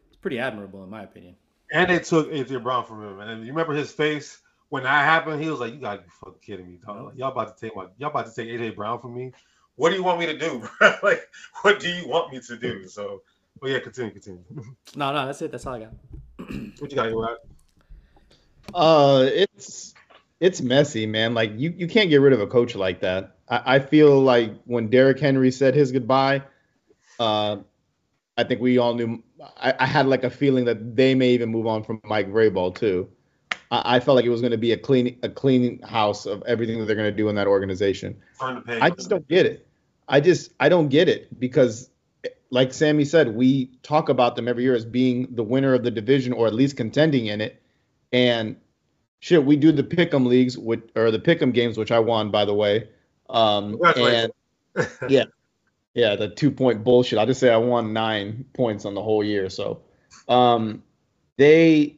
it's pretty admirable in my opinion. And they took AJ Brown from him. And you remember his face when that happened? He was like, "You gotta be fucking kidding me, dog! Like, y'all about to take my y'all about to take AJ Brown from me? What do you want me to do, like, what do you want me to do?" So, but yeah, continue, continue. No, no, that's it. That's all I got. what you got here? Rod? Uh, it's it's messy, man. Like you you can't get rid of a coach like that. I, I feel like when Derrick Henry said his goodbye, uh, I think we all knew. I, I had like a feeling that they may even move on from Mike Vrabel too. I, I felt like it was going to be a clean a clean house of everything that they're going to do in that organization. Turn the page. I just don't get it. I just I don't get it because like Sammy said, we talk about them every year as being the winner of the division or at least contending in it. And shit, we do the pick'em leagues with or the pick'em games, which I won by the way. Um and yeah, yeah, the two point bullshit. I'll just say I won nine points on the whole year. So um they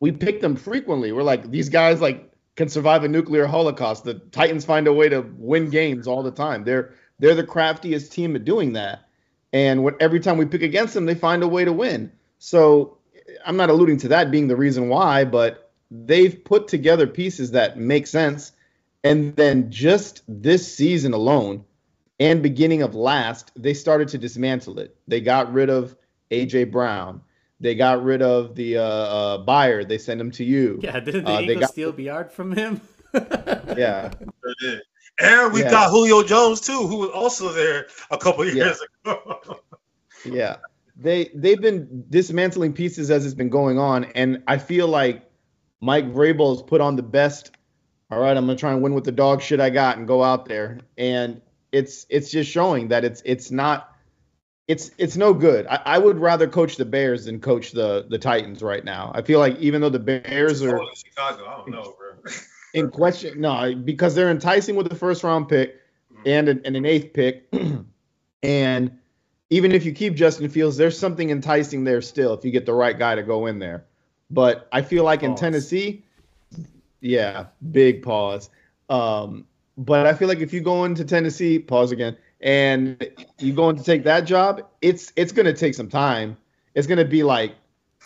we pick them frequently. We're like, these guys like can survive a nuclear holocaust. The Titans find a way to win games all the time. They're they're the craftiest team at doing that. And what every time we pick against them, they find a way to win. So I'm not alluding to that being the reason why, but they've put together pieces that make sense. And then just this season alone and beginning of last, they started to dismantle it. They got rid of AJ Brown. They got rid of the uh, uh, Byard. They sent him to you. Yeah, didn't the Uh, they Eagles got- steal Byard from him? Yeah. Sure did. And we Yeah. got Julio Jones too, who was also there a couple years ago. Yeah. They they've been dismantling pieces as it's been going on, and I feel like Mike Vrabel has put on the best. All right, I'm gonna try and win with the dog shit I got and go out there, and it's it's just showing that it's it's not it's it's no good. I, I would rather coach the Bears than coach the the Titans right now. I feel like even though the Bears are Oh, Chicago, I don't know, bro. in question, no, because they're enticing with the first round pick. and an, and an eighth pick. and even if you keep Justin Fields, there's something enticing there still if you get the right guy to go in there. But I feel like pause. in Tennessee, yeah, big pause. Um, but I feel like if you go into Tennessee, pause again, and you going to take that job, it's it's going to take some time. It's going to be like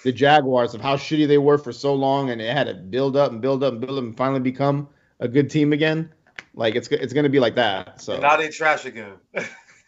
the Jaguars of how shitty they were for so long, and it had to build up and build up and build up and finally become a good team again. Like it's it's going to be like that. So now they trash again.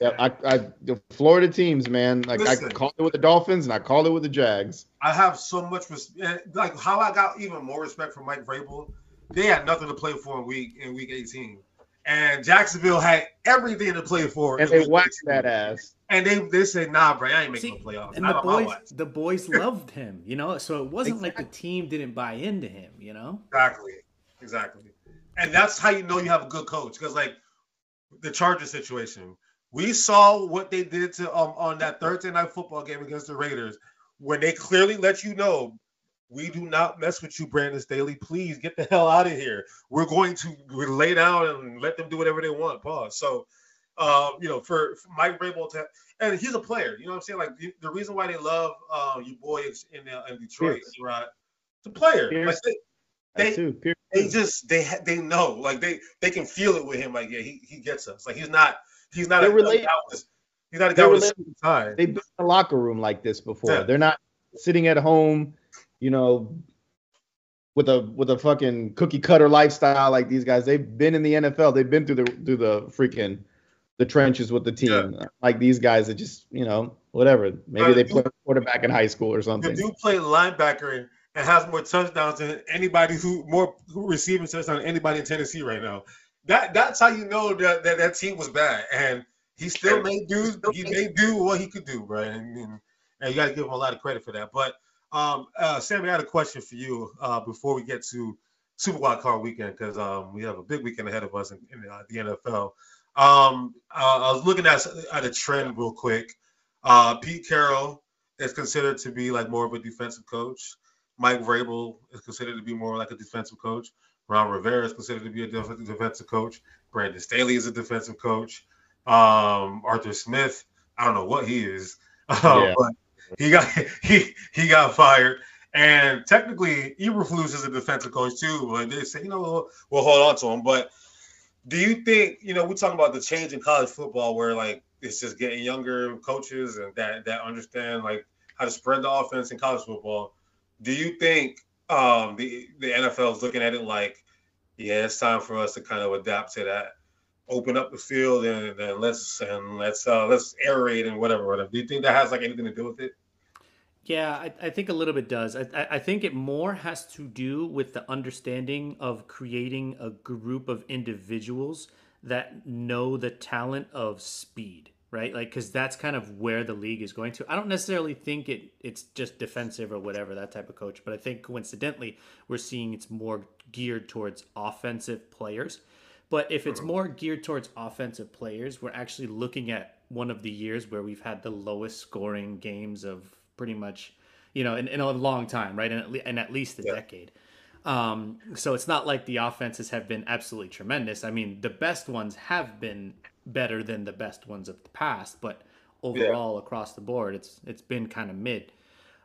yeah, I, I the Florida teams, man. Like Listen, I called it with the Dolphins and I called it with the Jags. I have so much respect. Eh, like how I got even more respect for Mike Vrabel. They had nothing to play for in week in week 18 and Jacksonville had everything to play for. And they waxed that ass. And they they said, "Nah, bro, I ain't making See, no playoffs." And the boys, the boys loved him, you know. So it wasn't exactly. like the team didn't buy into him, you know. Exactly, exactly. And that's how you know you have a good coach, because like the Charger situation, we saw what they did to um on that Thursday night football game against the Raiders, when they clearly let you know we do not mess with you, Brandon Staley. Please get the hell out of here. We're going to lay down and let them do whatever they want. Pause. So, uh, you know, for, for Mike Vrabel to, and he's a player. You know what I'm saying? Like the, the reason why they love uh, you boys in uh, in Detroit, Pierce. right? The player. Like they, they, they just they they know like they they can feel it with him. Like yeah, he, he gets us. Like he's not he's not a, related. guy with, he's not a guy with a They've been in a locker room like this before. Yeah. They're not sitting at home you know, with a with a fucking cookie cutter lifestyle like these guys. They've been in the NFL. They've been through the through the freaking the trenches with the team. Yeah. Like these guys that just, you know, whatever. Maybe they play quarterback in high school or something. They do play linebacker and has more touchdowns than anybody who more who receiving touchdowns than anybody in Tennessee right now. That that's how you know that that, that team was bad. And he still made do he made do what he could do, right? And, and, and you got to give him a lot of credit for that. But um, uh, Sammy, I had a question for you uh, before we get to Super Wild Card Weekend because um, we have a big weekend ahead of us in, in uh, the NFL. Um, uh, I was looking at at a trend real quick. Uh, Pete Carroll is considered to be like more of a defensive coach. Mike Vrabel is considered to be more like a defensive coach. Ron Rivera is considered to be a defensive coach. Brandon Staley is a defensive coach. Um, Arthur Smith, I don't know what he is, yeah. but he got he he got fired. And technically, Eberflus is a defensive coach too, but they say, you know, we'll, we'll hold on to him. But do you think, you know, we're talking about the change in college football where like it's just getting younger coaches and that that understand like how to spread the offense in college football. Do you think um the the NFL is looking at it like, yeah, it's time for us to kind of adapt to that? Open up the field and, and let's and let's uh let's aerate and whatever whatever. Do you think that has like anything to do with it? Yeah i, I think a little bit does. I, I think it more has to do with the understanding of creating a group of individuals that know the talent of speed right? Like because that's kind of where the league is going to. I don't necessarily think it it's just defensive or whatever that type of coach but i think coincidentally we're seeing it's more geared towards offensive players but if it's more geared towards offensive players, we're actually looking at one of the years where we've had the lowest scoring games of pretty much, you know, in, in a long time, right? In at, le- in at least a yeah. decade. Um, so it's not like the offenses have been absolutely tremendous. I mean, the best ones have been better than the best ones of the past, but overall yeah. across the board, it's it's been kind of mid.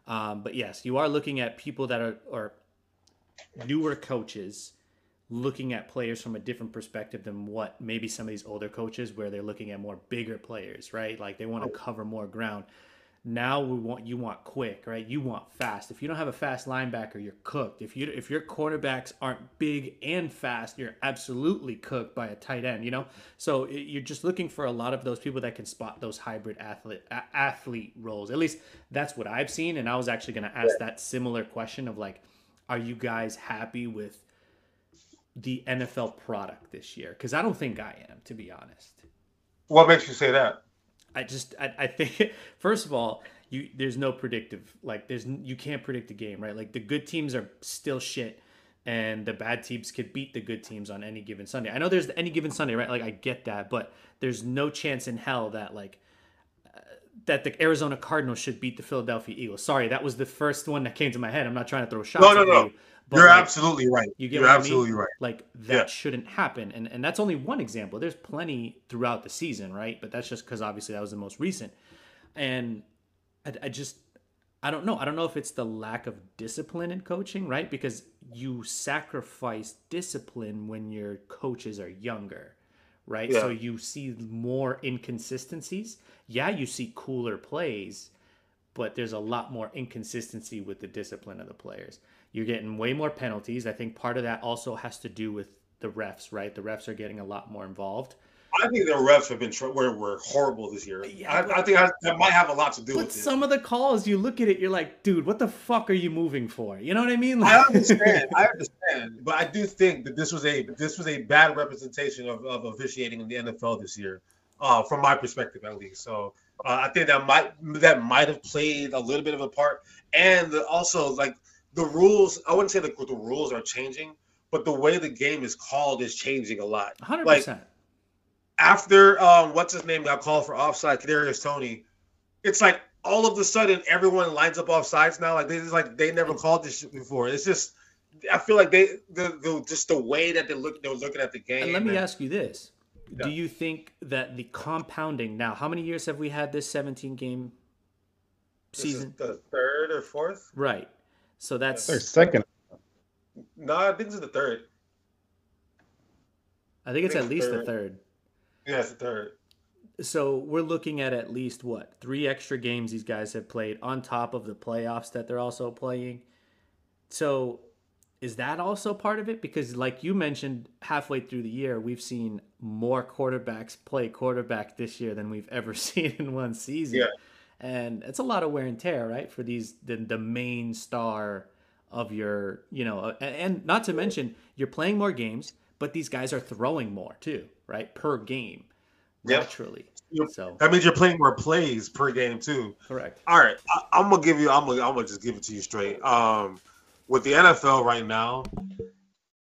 Um, but yes, you are looking at people that are, are newer coaches looking at players from a different perspective than what maybe some of these older coaches where they're looking at more bigger players, right? Like they want to cover more ground. Now we want you want quick, right? You want fast. If you don't have a fast linebacker, you're cooked. If you if your cornerbacks aren't big and fast, you're absolutely cooked by a tight end, you know? So you're just looking for a lot of those people that can spot those hybrid athlete athlete roles. At least that's what I've seen and I was actually going to ask that similar question of like are you guys happy with the NFL product this year because I don't think I am, to be honest. What makes you say that? I just I, I think first of all, you there's no predictive like there's you can't predict a game, right? Like the good teams are still shit and the bad teams could beat the good teams on any given Sunday. I know there's any given Sunday, right? Like I get that, but there's no chance in hell that like uh, that the Arizona Cardinals should beat the Philadelphia Eagles. Sorry, that was the first one that came to my head. I'm not trying to throw shots. No, no, at no. You, but You're like, absolutely right. You get You're what I mean? absolutely right. Like that Yeah. shouldn't happen, and and that's only one example. There's plenty throughout the season, right? But that's just because obviously that was the most recent, and I, I just I don't know. I don't know if it's the lack of discipline in coaching, right? Because you sacrifice discipline when your coaches are younger, right? Yeah. So you see more inconsistencies. Yeah, you see cooler plays, but there's a lot more inconsistency with the discipline of the players. You're getting way more penalties. I think part of that also has to do with the refs, right? The refs are getting a lot more involved. I think the refs have been were, were horrible this year. Yeah, I, I think I, that might have a lot to do with it. some of the calls, you look at it, you're like, dude, what the fuck are you moving for? You know what I mean? I understand. I understand, but I do think that this was a this was a bad representation of, of officiating in the NFL this year, uh, from my perspective at least. So uh, I think that might that might have played a little bit of a part, and the- also like the rules. I wouldn't say the the rules are changing, but the way the game is called is changing a lot. 100%. After um, what's his name got called for offside, Kadarius Toney, it's like all of a sudden everyone lines up off sides now. Like they just like they never called this shit before. It's just I feel like they the, the just the way that they look they're looking at the game. and let me and ask you this. Yeah. Do you think that the compounding now, how many years have we had this 17 game this is season? the third or fourth. Right. So that's, They're second. No, I think this is the third. I think it's I at think least the third. third. Yeah, it's the third. So we're looking at at least what three extra games these guys have played on top of the playoffs that they're also playing. So is that also part of it? Because like you mentioned, halfway through the year, we've seen more quarterbacks play quarterback this year than we've ever seen in one season. Yeah. And it's a lot of wear and tear, right? For these the, the main star of your, you know, and, and not to mention you're playing more games, but these guys are throwing more too, right? Per game. Yep. Naturally. Yep. So That means you're playing more plays per game too. correct. All right, I, I'm gonna give you. I'm gonna. I'm gonna just give it to you straight. Um, with the NFL right now,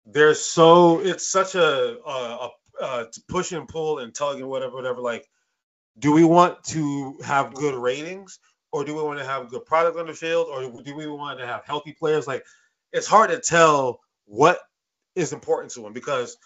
there's so it's such a, a, a, a push and pull and tug and whatever, whatever. Like, do we want to have good ratings, or do we want to have good product on the field, or do we want to have healthy players? Like, it's hard to tell what is important to them because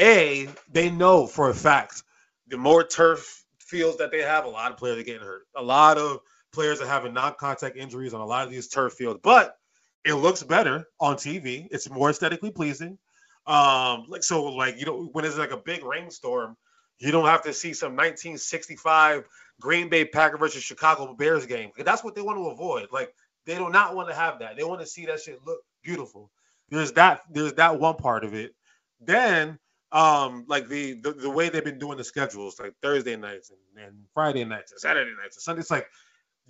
a they know for a fact the more turf fields that they have, a lot of players are getting hurt. A lot of players are having non-contact injuries on a lot of these turf fields, but it looks better on TV. It's more aesthetically pleasing. Um, like so, like you know, when it's like a big rainstorm, you don't have to see some 1965 Green Bay Packer versus Chicago Bears game. That's what they want to avoid. Like they do not want to have that. They want to see that shit look beautiful. There's that. There's that one part of it. Then um like the, the the way they've been doing the schedules like thursday nights and, and friday nights and saturday nights and sunday it's like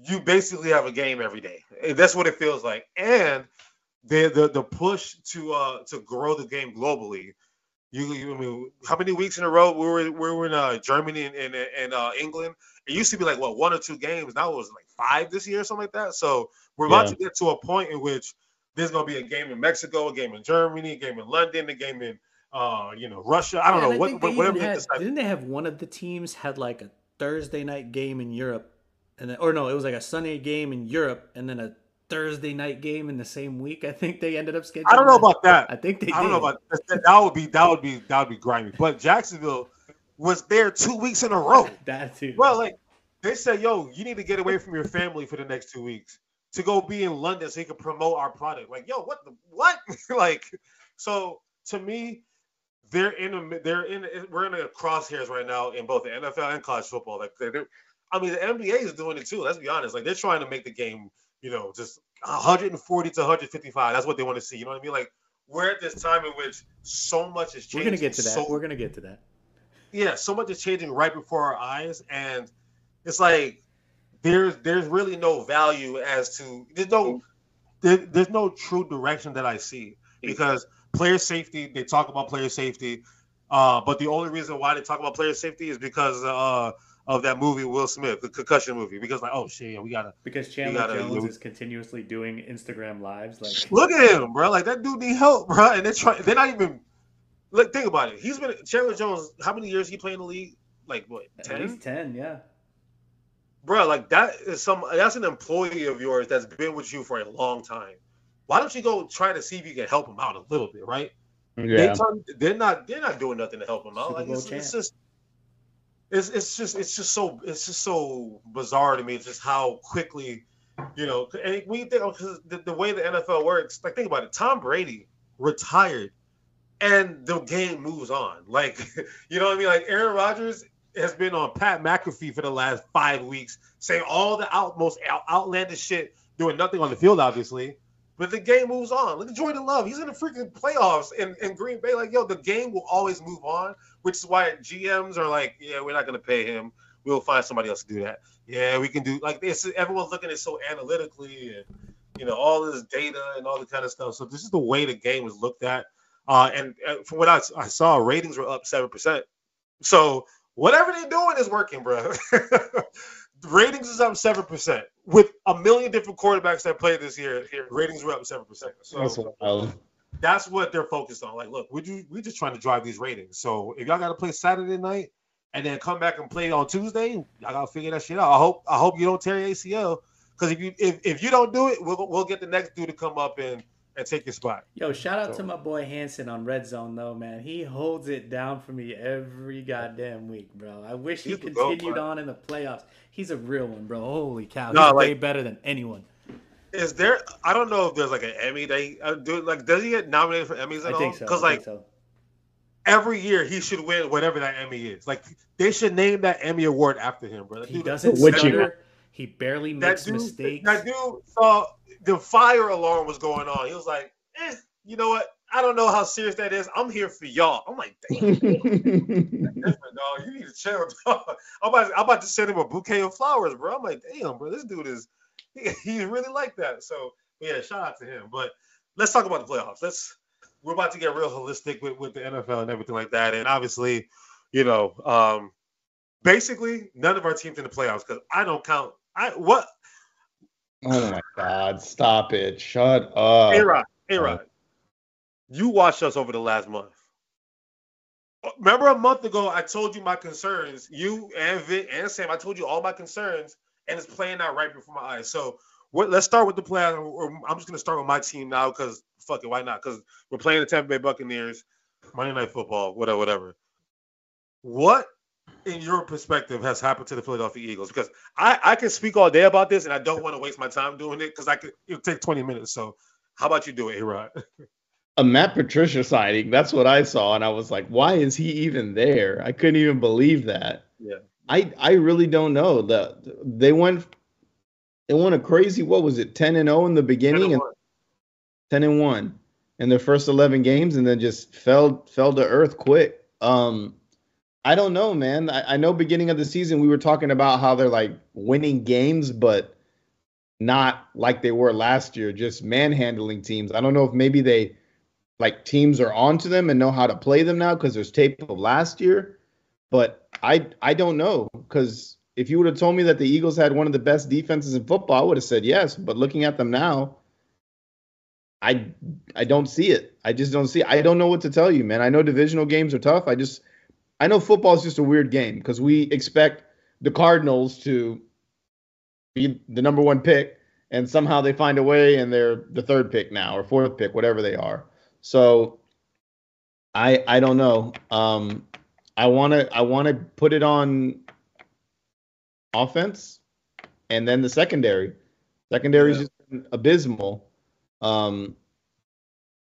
you basically have a game every day that's what it feels like and the the, the push to uh to grow the game globally you, you I mean how many weeks in a row we were we were in uh germany and, and, and uh england it used to be like what one or two games now it was like five this year or something like that so we're about Yeah. to get to a point in which there's going to be a game in mexico a game in germany a game in london a game in uh, you know, Russia. I don't And know what, think what whatever even they had- didn't they have one of the teams had like a Thursday night game in Europe, and then, or no, it was like a Sunday game in Europe, and then a Thursday night game in the same week. I think they ended up scheduling. I don't know about that. I think they. I don't know about that. That would be that would be that would be grimy. But Jacksonville was there two weeks in a row. that too. Well, like they said, yo, you need to get away from your family for the next two weeks to go be in London so you can promote our product. Like, yo, what the what? like, so to me, they're in a they're in we're in a crosshairs right now in both the NFL and college football. Like, they're, I mean, the NBA is doing it too. Let's be honest. Like, they're trying to make the game, you know, just 140 to 155. That's what they want to see. You know what I mean? Like, we're at this time in which so much is changing. We're gonna get to that. So We're gonna get to that. yeah, so much is changing right before our eyes, and it's like there's there's really no value as to there's no there, there's no true direction that I see because player safety they talk about player safety, uh, but the only reason why they talk about player safety is because uh, of that movie Will Smith, the concussion movie, because like oh shit, yeah, we gotta Because Chandler gotta- Jones you- is continuously doing Instagram lives. Like, look at him, bro. Like that dude need help, bro, and they're trying. They're not even. Look, think about it. He's been Chandler Jones. How many years he played in the league? Like what? at Ten. least ten, yeah. bro, like that is some that's an employee of yours that's been with you for a long time. Why don't you go try to see if you can help him out a little bit, right? Yeah. They are not they're not doing nothing to help him out. Super Like it's, it's just it's, it's just it's just so it's just so bizarre to me just how quickly you know and when you think because the, the way the NFL works like think about it. Tom Brady retired and the game moves on. Like you know what I mean? Like Aaron Rodgers has been on Pat McAfee for the last five weeks saying all the out, most out, outlandish shit doing nothing on the field obviously but the game moves on. Look at Jordan Love. He's in the freaking playoffs in, in Green Bay. Like, yo, the game will always move on, which is why GMs are like, yeah, we're not going to pay him. We'll find somebody else to do that. Yeah, we can do like this. Everyone's looking at it so analytically and, you know, all this data and all the kind of stuff. So this is the way the game was looked at. Uh, and, and from what I, I saw, ratings were up 7%. So whatever they're doing is working, bro. ratings is up seven percent with a million different quarterbacks that played this year. Ratings were up seven percent. So That's wild. that's what they're focused on. Like, look, we ju- we just trying to drive these ratings. So if y'all got to play Saturday night and then come back and play on Tuesday, y'all gotta figure that shit out. I hope I hope you don't tear ACL because if you if, if you don't do it, we'll we'll get the next dude to come up and and take your spot. Yo, shout out So- to my boy Hanson on Red Zone though, man. He holds it down for me every goddamn week, bro. I wish he He's the continued bro. on in the playoffs. He's a real one, bro. Holy cow, No, he's like- way better than anyone. Is there? I don't know if there's like an Emmy. They uh, do like does he get nominated for Emmys at I all? think so. Because I like think so. every year he should win whatever that Emmy is. Like they should name that Emmy award after him, bro. That He dude- doesn't Which stutter. He barely that makes dude, mistakes. That dude saw the fire alarm was going on. He was like, eh, you know what? I don't know how serious that is. I'm here for y'all. I'm like, damn, different, dog. You need to chill, dog. I'm about, I'm about to send him a bouquet of flowers, bro. I'm like, damn, bro, this dude is he, he's really like that. So yeah, shout out to him. But let's talk about the playoffs. Let's we're about to get real holistic with, with the NFL and everything like that. And obviously, you know, um, basically none of our teams in the playoffs because I don't count. I what oh my god, stop it. Shut up. A Rod, A Rod, you watched us over the last month. Remember a month ago, I told you my concerns. You and Vic and Sam, I told you all my concerns, and it's playing out right before my eyes. So what, let's start with the plan. I'm just gonna start with my team now because fuck it, why not? Because we're playing the Tampa Bay Buccaneers, Monday Night Football, whatever, whatever. What, in your perspective, has happened to the Philadelphia Eagles? Because I I can speak all day about this, and I don't want to waste my time doing it because I could it'll take 20 minutes. So how about you do it, Rod? A Matt Patricia signing. That's what I saw, and I was like, why is he even there? I couldn't even believe that. Yeah. I I really don't know. The they went they went a crazy what was it, 10 and 0 in the beginning and 10 and 1 in their first 11 games and then just fell fell to earth quick. Um I don't know, man. I, I know beginning of the season we were talking about how they're like winning games, but not like they were last year, just manhandling teams. I don't know if maybe they like teams are onto them and know how to play them now because there's tape of last year. But I I don't know because if you would have told me that the Eagles had one of the best defenses in football, I would have said yes. But looking at them now, I I don't see it. I just don't see. I don't know what to tell you, man. I know divisional games are tough. I just I know football is just a weird game because we expect the Cardinals to be the number one pick, and somehow they find a way and they're the third pick now or fourth pick, whatever they are. So I I don't know. Um, I want to I want to put it on offense, and then the secondary. Secondary is Yeah. just abysmal. Um,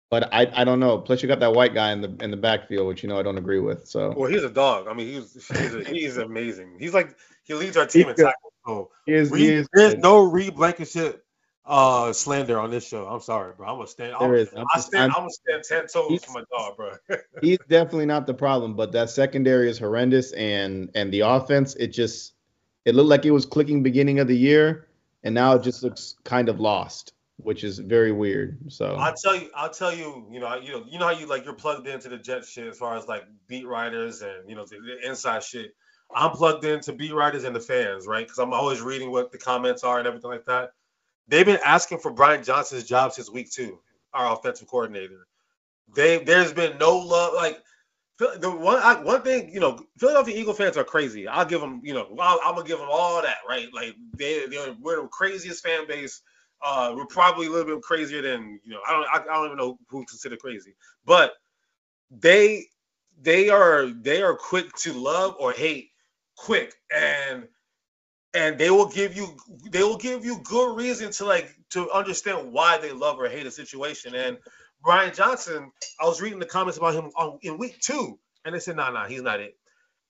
but I I don't know. Plus, you got that white guy in the in the backfield, which you know I don't agree with. So Well, he's a dog. I mean, he's he's, a, he's amazing. He's like he leads our team in tackles. So he is, he is there's no Reed Blankenship uh slander on this show. I'm sorry, bro. I'm gonna stand. I'm, There is. I'm I stand. I'm- I'm, gonna stand ten toes for my dog, bro. he's definitely not the problem, but that secondary is horrendous, and and the offense, it just it looked like it was clicking beginning of the year, and now it just looks kind of lost, which is very weird. So I'll tell you. I'll tell you. You know. You know. You know how you like you're plugged into the Jet shit as far as like beat writers and you know the, the inside shit. I'm plugged into beat writers and the fans, right? Because I'm always reading what the comments are and everything like that. They've been asking for Brian Johnson's job since week two, our offensive coordinator. They there's been no love. Like the one I, one thing you know, Philadelphia Eagle fans are crazy. I'll give them, you know, i am gonna give them all that, right? Like they they're we're the craziest fan base. Uh, we're probably a little bit crazier than you know. I don't I, I don't even know who consider crazy, but they they are they are quick to love or hate quick and and they will give you they will give you good reason to like to understand why they love or hate a situation and Brian Johnson, I was reading the comments about him on, in week two, and they said, nah, nah, he's not it."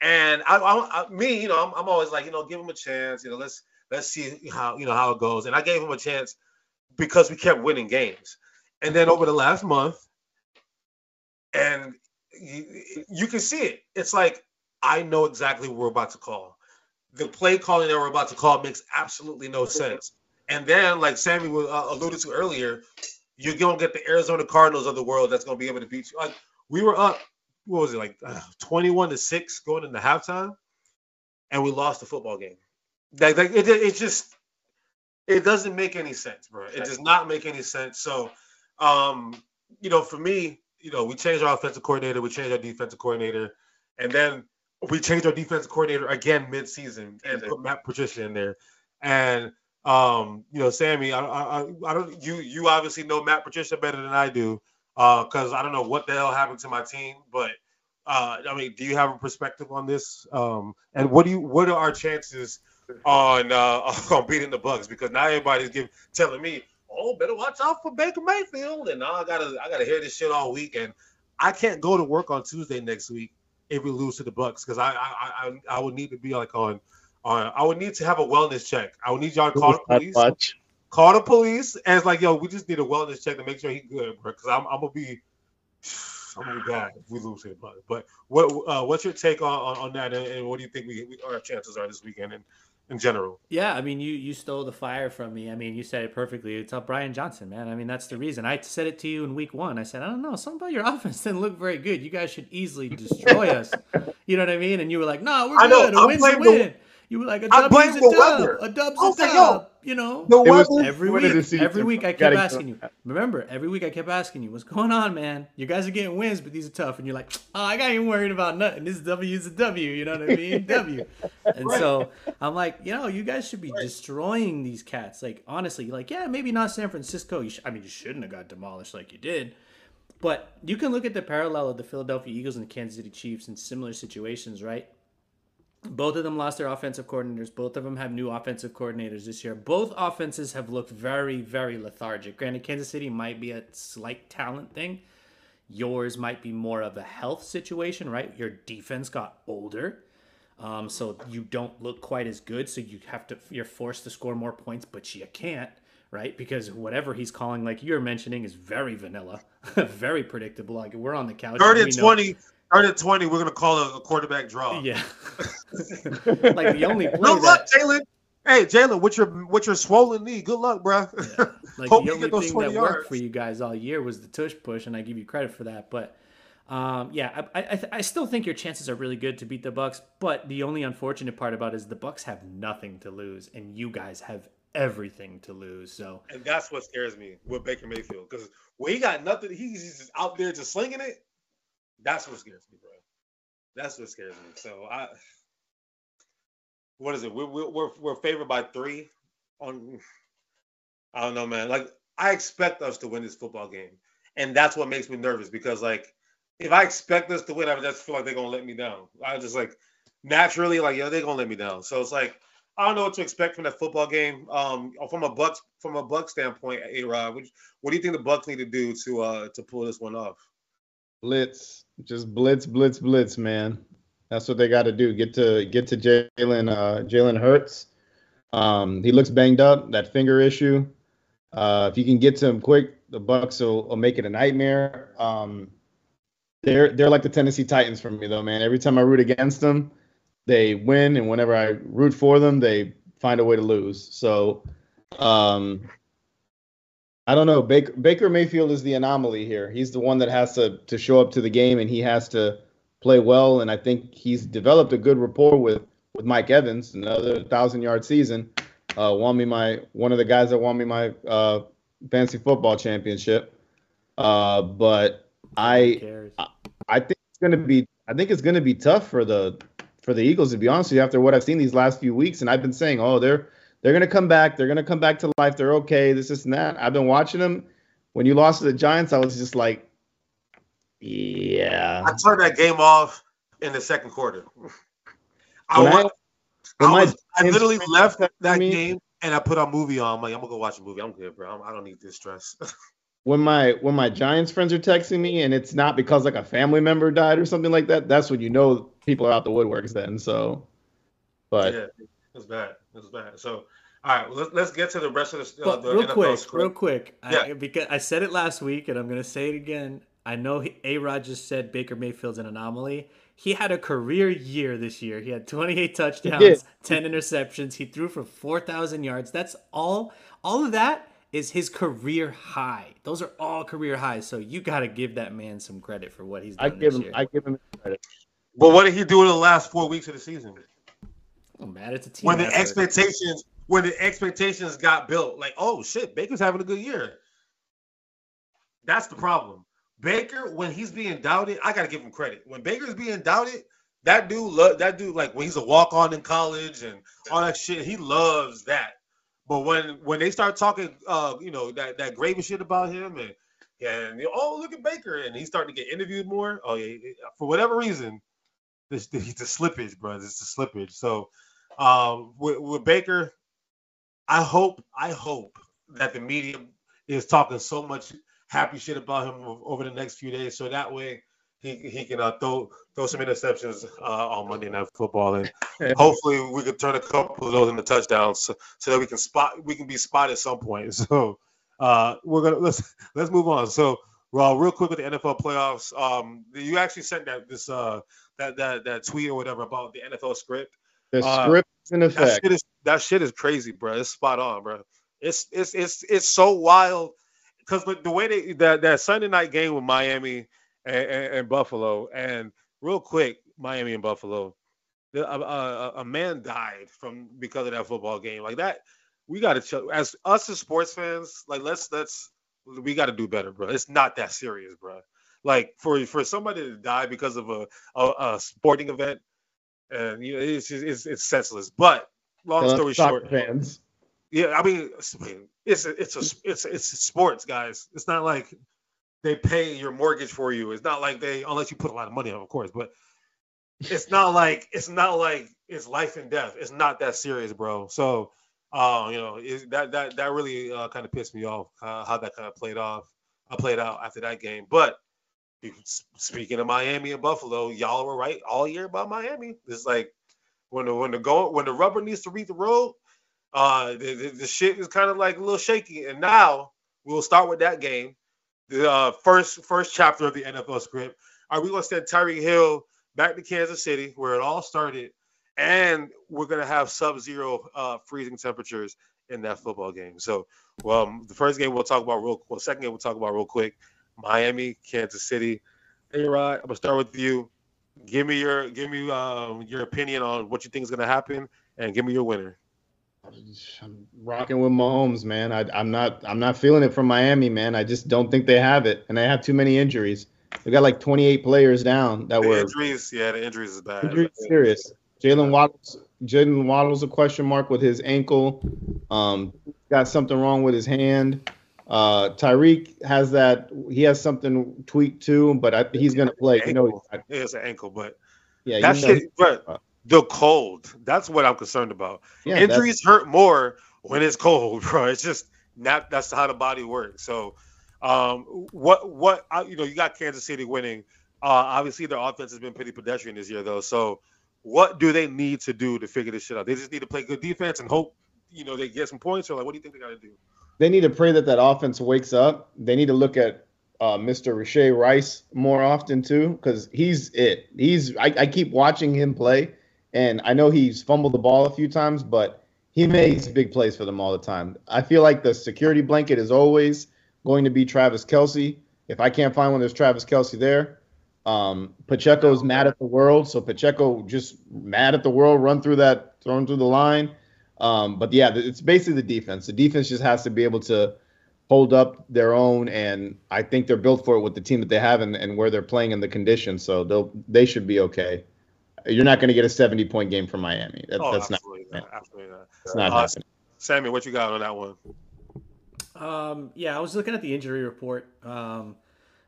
And I, I, I me, you know, I'm, I'm, always like, you know, give him a chance. You know, let's let's see how you know how it goes. And I gave him a chance because we kept winning games. And then over the last month, and you, you can see it. It's like I know exactly what we're about to call. The play calling that we're about to call makes absolutely no sense. And then, like Sammy uh, alluded to earlier, you're gonna get the Arizona Cardinals of the world that's gonna be able to beat you. Like we were up, what was it like, uh, twenty-one to six going into halftime, and we lost the football game. Like, like it, it just it doesn't make any sense, bro. It does not make any sense. So, um, you know, for me, you know, we changed our offensive coordinator, we changed our defensive coordinator, and then we changed our defensive coordinator again mid-season and put Matt Patricia in there, and um, you know, Sammy, I, I, I don't. You, you obviously know Matt Patricia better than I do, because uh, I don't know what the hell happened to my team. But uh, I mean, do you have a perspective on this? Um, and what do you? What are our chances on uh, on beating the Bucks? Because now everybody's giving telling me, oh, better watch out for Baker Mayfield, and now I gotta I gotta hear this shit all week, and I can't go to work on Tuesday next week if we lose to the Bucks because I, I I I would need to be like on uh, I would need to have a wellness check. I would need y'all to call the police. Much. Call the police and it's like, yo, we just need a wellness check to make sure he's good, bro. Because I'm, I'm gonna be, I'm gonna be bad if we lose him. But, but what, uh, what's your take on, on, on that, and, and, what do you think we, we, our chances are this weekend and in general? Yeah, I mean, you you stole the fire from me. I mean, you said it perfectly. It's up Brian Johnson, man. I mean, that's the reason. I said it to you in week one. I said, I don't know, something about your offense didn't look very good. You guys should easily destroy us. You know what I mean? And you were like, No, we're good. A win's a win. The- you were like a dub's a dub, a dub's a dub. Yo, you know, the weather. every week, every week I kept asking you. Remember, every week I kept asking you, "What's going on, man? You guys are getting wins, but these are tough." And you're like, "Oh, I got even worried about nothing. This is W is a W. You know what I mean? W." And so I'm like, you know, you guys should be right. destroying these cats. Like honestly, like yeah, maybe not San Francisco. You sh- I mean, you shouldn't have got demolished like you did. But you can look at the parallel of the Philadelphia Eagles and the Kansas City Chiefs in similar situations, right? Both of them lost their offensive coordinators. Both of them have new offensive coordinators this year. Both offenses have looked very, very lethargic. Granted, Kansas City might be a slight talent thing. Yours might be more of a health situation, right? Your defense got older. Um, so you don't look quite as good. So you have to, you're forced to score more points, but you can't, right? Because whatever he's calling, like you're mentioning, is very vanilla, very predictable. Like we're on the couch. Third and, 20, Third and twenty, we're gonna call a, a quarterback draw. Yeah. like the only play Good luck, Jalen. Hey, Jalen, what's your what's your swollen knee? Good luck, bro. Yeah. Like the only thing that yards. worked for you guys all year was the tush push, and I give you credit for that. But um, yeah, I, I, I still think your chances are really good to beat the Bucks. But the only unfortunate part about it is the Bucks have nothing to lose, and you guys have everything to lose. So and that's what scares me with Baker Mayfield because when he got nothing, he's just out there just slinging it. That's what scares me, bro. That's what scares me. So I, what is it? We're we're we're favored by three. On, I don't know, man. Like I expect us to win this football game, and that's what makes me nervous because like if I expect us to win, I just feel like they're gonna let me down. I just like naturally like yo, they're gonna let me down. So it's like I don't know what to expect from that football game. Um, from a Bucks from a Buck standpoint, A Rod, what, what do you think the Bucks need to do to uh to pull this one off? Blitz, just blitz, blitz, blitz, man. That's what they got to do. Get to get to Jalen uh, Jalen Hurts. Um, he looks banged up. That finger issue. Uh, if you can get to him quick, the Bucks will, will make it a nightmare. Um, they're they're like the Tennessee Titans for me though, man. Every time I root against them, they win, and whenever I root for them, they find a way to lose. So um, I don't know. Baker, Baker Mayfield is the anomaly here. He's the one that has to to show up to the game and he has to play well. And I think he's developed a good rapport with with Mike Evans, another thousand yard season. Uh, won me my one of the guys that won me my uh, fantasy football championship. Uh, but I, I I think it's going to be I think it's to be tough for the for the Eagles to be honest with you after what I've seen these last few weeks, and I've been saying, oh, they're they're going to come back, they're going to come back to life, they're okay, this, this, and that. I've been watching them. When you lost to the Giants, I was just like, yeah. I turned that game off in the second quarter. I, When I- when I, was, I literally left that me- game and I put a movie on. I'm like, I'm gonna go watch a movie. I'm good, bro. I'm, I don't need this stress. when my when my Giants friends are texting me and it's not because like a family member died or something like that, that's when you know people are out the woodworks then. So, but yeah, was bad. It was bad. So, all right, well, let's, let's get to the rest of the, uh, the real NFL quick, script. real quick, Yeah. I, because I said it last week and I'm gonna say it again. I know A Rod just said Baker Mayfield's an anomaly. He had a career year this year. He had 28 touchdowns, did. 10 interceptions. He threw for 4,000 yards. That's all. All of that is his career high. Those are all career highs. So you got to give that man some credit for what he's done I give this him year. I give him credit. But what did he do in the last four weeks of the season? Oh, man, it's a team. When the effort. expectations, when the expectations got built, like, oh shit, Baker's having a good year. That's the problem. Baker, when he's being doubted, I gotta give him credit. When Baker's being doubted, that dude, lo- that dude, like when he's a walk on in college and all that shit, he loves that. But when when they start talking, uh, you know, that that gravy shit about him and and you know, oh look at Baker and he's starting to get interviewed more. Oh yeah, for whatever reason, this the, the slippage, bro. It's the slippage. So um, with, with Baker, I hope I hope that the media is talking so much happy shit about him over the next few days, so that way he he can uh, throw throw some interceptions uh, on Monday Night Football, and hopefully we can turn a couple of those into touchdowns, so, so that we can spot we can be spotted at some point. So uh, we're gonna let's let's move on. So. Well, real quick with the NFL playoffs, um, you actually sent that this uh that that that tweet or whatever about the NFL script. The Uh, script is in That effect. shit is that shit is crazy, bro. It's spot on, bro. It's it's it's it's so wild because the way they that that Sunday night game with Miami and, and, and Buffalo, and real quick, Miami and Buffalo, the, a, a, a man died from because of that football game. Like that, we got to chill. As us as sports fans, like let's let's we got to do better, bro. It's not that serious, bro. Like for for somebody to die because of a a, a sporting event, and you know it's it's it's senseless. But long Uh, story short, fans. yeah, I mean, it's it's a, it's a it's it's sports, guys. It's not like they pay your mortgage for you. It's not like they unless you put a lot of money on, of course. But it's not like it's not like it's life and death. It's not that serious, bro. So, uh, you know, it, that that that really uh, kind of pissed me off uh, how that kind of played off. I played out after that game, but. Speaking of Miami and Buffalo, y'all were right all year about Miami. It's like when the when the go when the rubber needs to read the road, uh, the, the, the shit is kind of like a little shaky. And now we'll start with that game, the uh, first first chapter of the NFL script. Are we gonna send Tyreek Hill back to Kansas City where it all started, and we're gonna have sub-zero uh, freezing temperatures in that football game. So, well, the first game we'll talk about real. Well, second game we'll talk about real quick. Miami, Kansas City. Hey, Rod, I'm gonna start with you. Give me your give me um, your opinion on what you think is gonna happen, and give me your winner. I'm rocking with Mahomes, man. I, I'm not. I'm not feeling it from Miami, man. I just don't think they have it, and they have too many injuries. They got like 28 players down that The were injuries, yeah, the injuries is bad. injuries serious. Jaylen Waddle's Jaylen Waddle's a question mark with his ankle. Um, got something wrong with his hand. Uh, Tyreek has that. He has something tweaked too, but I, he's gonna play. You know, Ankle. Yeah, it's an ankle, but yeah, that shit, but the cold. That's what I'm concerned about. yeah, Injuries hurt more when it's cold, bro. It's just not. That's how the body works. So, um, what what you know, you got Kansas City winning. Uh, obviously their offense has been pretty pedestrian this year, though. So, what do they need to do to figure this shit out? They just need to play good defense and hope, you know, they get some points. Or like, what do you think they got to do? They need to pray that that offense wakes up. They need to look at uh, Mr. Rashee Rice more often too, because he's it. He's I, I keep watching him play, and I know he's fumbled the ball a few times, but he makes big plays for them all the time. I feel like the security blanket is always going to be Travis Kelce. If I can't find one, there's Travis Kelce there. Um, Pacheco's mad at the world, so Pacheco just mad at the world, run through that, thrown through the line. Um, but yeah, it's basically the defense. The defense just has to be able to hold up their own, and I think they're built for it with the team that they have and, and where they're playing in the conditions. So they'll they should be okay. You're not going to get a 70 point game from Miami. That, Oh, that's not. absolutely not. Absolutely not. It's not Uh, happening. Sammy, what you got on that one? Um, yeah, I was looking at the injury report. Um,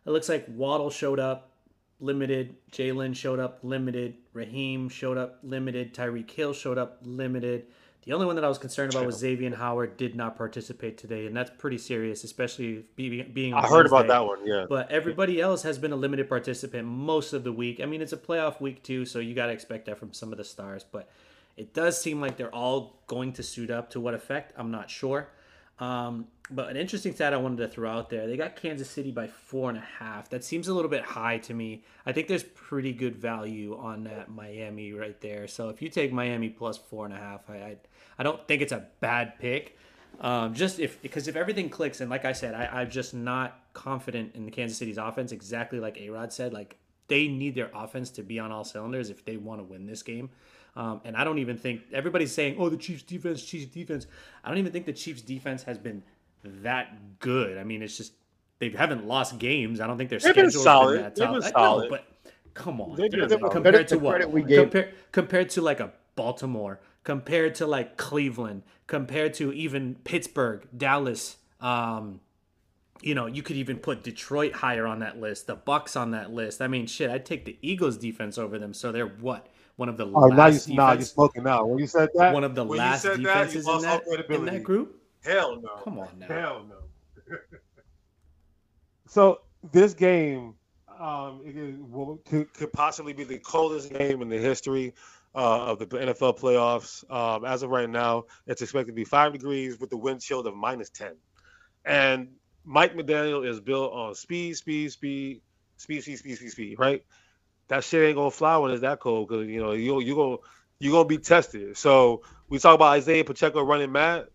it looks like Waddle showed up limited, Jalen showed up limited, Raheem showed up limited, Tyreek Hill showed up limited. The only one that I was concerned about was Xavier Howard did not participate today, and that's pretty serious, especially being being. on I heard about that one. Yeah. But everybody else has been a limited participant most of the week. I mean, it's a playoff week too, so you got to expect that from some of the stars. But it does seem like they're all going to suit up. To what effect? I'm not sure. Um, but an interesting stat I wanted to throw out there: they got Kansas City by four and a half. That seems a little bit high to me. I think there's pretty good value on that Miami right there. So if you take Miami plus four and a half, I I, I don't think it's a bad pick. Um, just if because if everything clicks and like I said, I, I'm just not confident in the Kansas City's offense. Exactly like A Rod said, like they need their offense to be on all cylinders if they want to win this game. Um, and I don't even think everybody's saying, "Oh, the Chiefs defense, Chiefs defense." I don't even think the Chiefs defense has been that good. I mean, it's just they haven't lost games. I don't think their They've been schedule's solid. been that They've been I know, solid. but come on, They've been compared solid. To what? credit we gave- Compare, compared to like a Baltimore, compared to like Cleveland, compared to even Pittsburgh, Dallas. Um, you know, you could even put Detroit higher on that list, the Bucks on that list. I mean, shit, I'd take the Eagles defense over them. So they're what? One of the Oh, now you last now you're smoking now. When you said that, one of the when you last said that, you defenses in that in that group. hell no. Come on now. Hell no. so this game um, it is- will, could, could possibly be the coldest game in the history uh, of the NFL playoffs. Um, as of right now, it's expected to be five degrees with the wind chill of minus ten. And Mike McDaniel is built on speed, speed, speed, speed, speed, speed, speed, speed. Right? That shit ain't gonna fly when it's that cold because you know you you gonna you gonna be tested. So we talk about Isaiah Pacheco running mad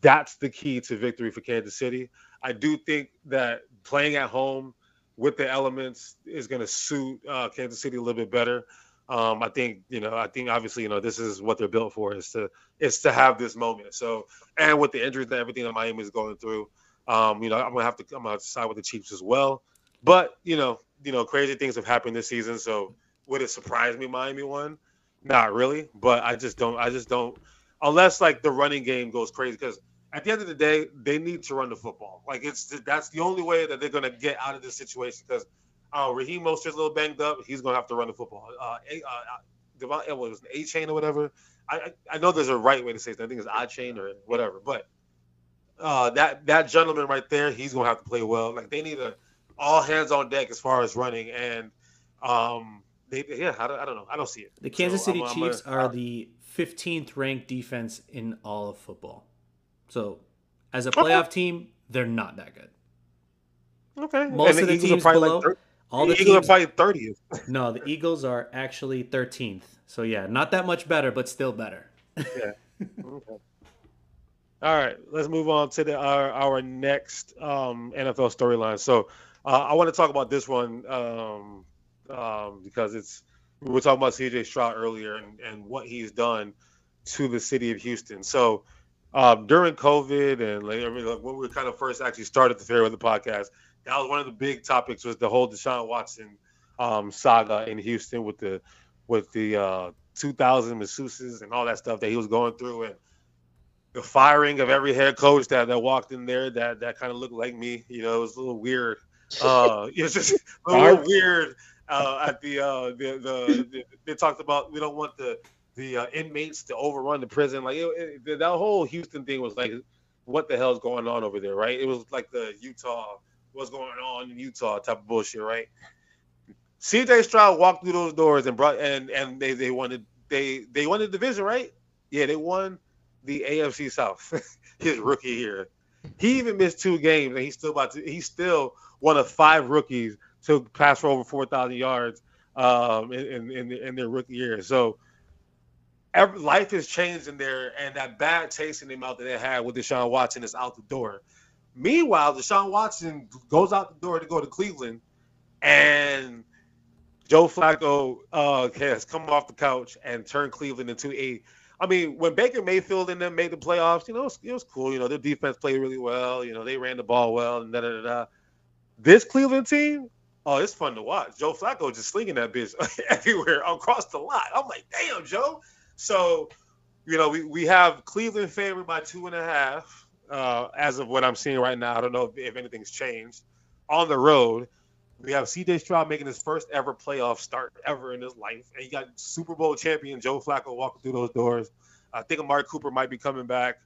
that's the key to victory for Kansas City. I do think that playing at home with the elements is to suit uh, Kansas City a little bit better. Um, I think you know. I think obviously you know this is what they're built for is to is to have this moment. So and with the injuries and everything that Miami is going through, um, you know I'm gonna have to I'm gonna side with the Chiefs as well. But you know you know crazy things have happened this season. So would it surprise me Miami won? Not really. But I just don't. I just don't unless like the running game goes crazy because at the end of the day they need to run the football like it's that's the only way that they're to get out of this situation because uh, Raheem Mostert's a little banged up he's to have to run the football uh, a, uh, De'Von, uh, what was it, A chain or whatever I, I know there's a right way to say it I think it's I chain or whatever but uh, that that gentleman right there he's to have to play well like they need a all hands on deck as far as running and um they yeah I don't, I don't know I don't see it The Kansas So City I'm- I'm Chiefs gonna- are the 15th ranked defense in all of football. So, as a playoff team, they're not that good. okay Most And of the are teams probably below, like all the the Eagles teams. are probably 30th No, the Eagles are actually 13th. So yeah, not that much better, but still better. yeah. Okay. All right, let's move on to the our, our next um, NFL storyline. So uh, I want to talk about this one um, um, because it's we were talking about CJ Stroud earlier and, and what he's done to the city of Houston. So um, during COVID and like, I mean, like, when we kind of first actually started the Fairweather podcast, that was one of the big topics was the whole Deshaun Watson um, saga in Houston with the with the uh, 2000 masseuses and all that stuff that he was going through and the firing of every head coach that, that walked in there that that kind of looked like me you know it was a little weird uh it was just a little weird uh at the uh the, the, the they talked about we don't want the the uh, inmates to overrun the prison like it, it, that whole houston thing was like what the hell's going on over there right it was like the utah what's going on in utah type of bullshit right CJ Stroud walked through those doors and brought and and they they wanted they they won the division, right? Yeah, they won the AFC South his rookie year. He even missed two games and he's still about to he's still one of five rookies to pass for over four thousand yards um in, in in their rookie year. So every, life has changed in there and that bad taste in their mouth that they had with Deshaun Watson is out the door. Meanwhile, Deshaun Watson goes out the door to go to Cleveland and Joe Flacco uh, has come off the couch and turned Cleveland into a I mean, when Baker Mayfield and them made the playoffs, you know, it was, it was cool. You know, their defense played really well. You know, they ran the ball well and da da da. This Cleveland team, oh, it's fun to watch. Joe Flacco just slinging that bitch everywhere across the lot. I'm like, damn, Joe. So, you know, we, we have Cleveland favored by two and a half uh, as of what I'm seeing right now. I don't know if, if anything's changed. On the road, we have CJ Stroud making his first ever playoff start ever in his life. And you got Super Bowl champion Joe Flacco walking through those doors. I think Amari Cooper might be coming back.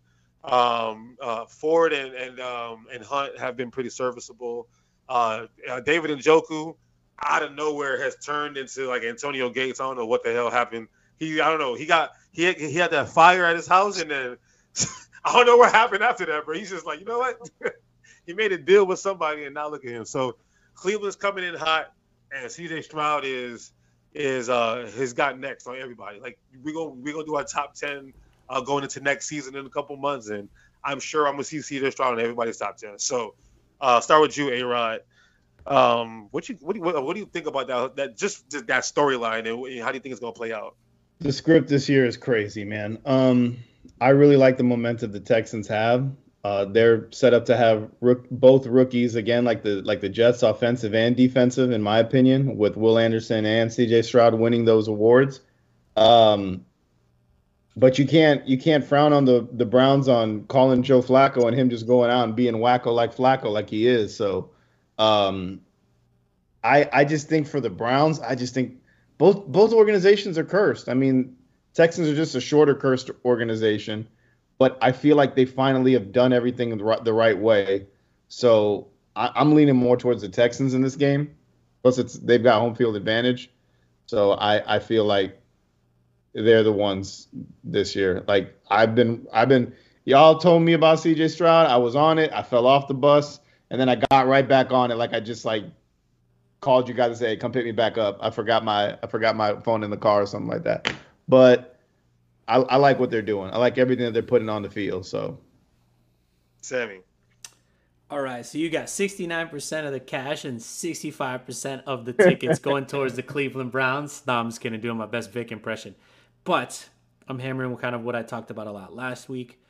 Um, uh, Ford and and um, and Hunt have been pretty serviceable. Uh, uh, David Njoku out of nowhere has turned into like Antonio Gates. I don't know what the hell happened. He I don't know. He got he had, he had that fire at his house and then I don't know what happened after that, but he's just like, you know what? he made a deal with somebody, and now look at him. So Cleveland's coming in hot, and CJ Stroud is is uh has got next on everybody. Like we go we gonna do our top ten uh, going into next season in a couple months, and I'm sure I'm gonna see CJ Stroud in everybody's top ten. So uh start with you, A Rod. Um, what you what do you, what, what, do you think about that? That just, just that storyline, and how do you think it's gonna play out? The script this year is crazy, man. Um, I really like the momentum the Texans have. Uh, they're set up to have rook, both rookies again, like the like the Jets, offensive and defensive, in my opinion, with Will Anderson and C.J. Stroud winning those awards. Um, but you can't you can't frown on the the Browns on calling Joe Flacco and him just going out and being wacko like Flacco like he is. So, um, I I just think for the Browns, I just think both both organizations are cursed. I mean, Texans are just a shorter cursed organization but I feel like they finally have done everything the right, the right way. So I, am leaning more towards the Texans in this game. Plus, it's they've got home field advantage. So I, I feel like they're the ones this year. Like I've been I've been y'all told me about CJ Stroud. I was on it. I fell off the bus, and then I got right back on it. Like I just like called you guys to say, hey, "Come pick me back up." I forgot my I forgot my phone in the car or something like that. But I, I like what they're doing. I like everything that they're putting on the field. So, Sammy. All right, so you got 69% of the cash and 65% of the tickets going towards the Cleveland Browns. No, I'm just going to doing my best Vic impression. But I'm hammering with kind of what I talked about a lot last week.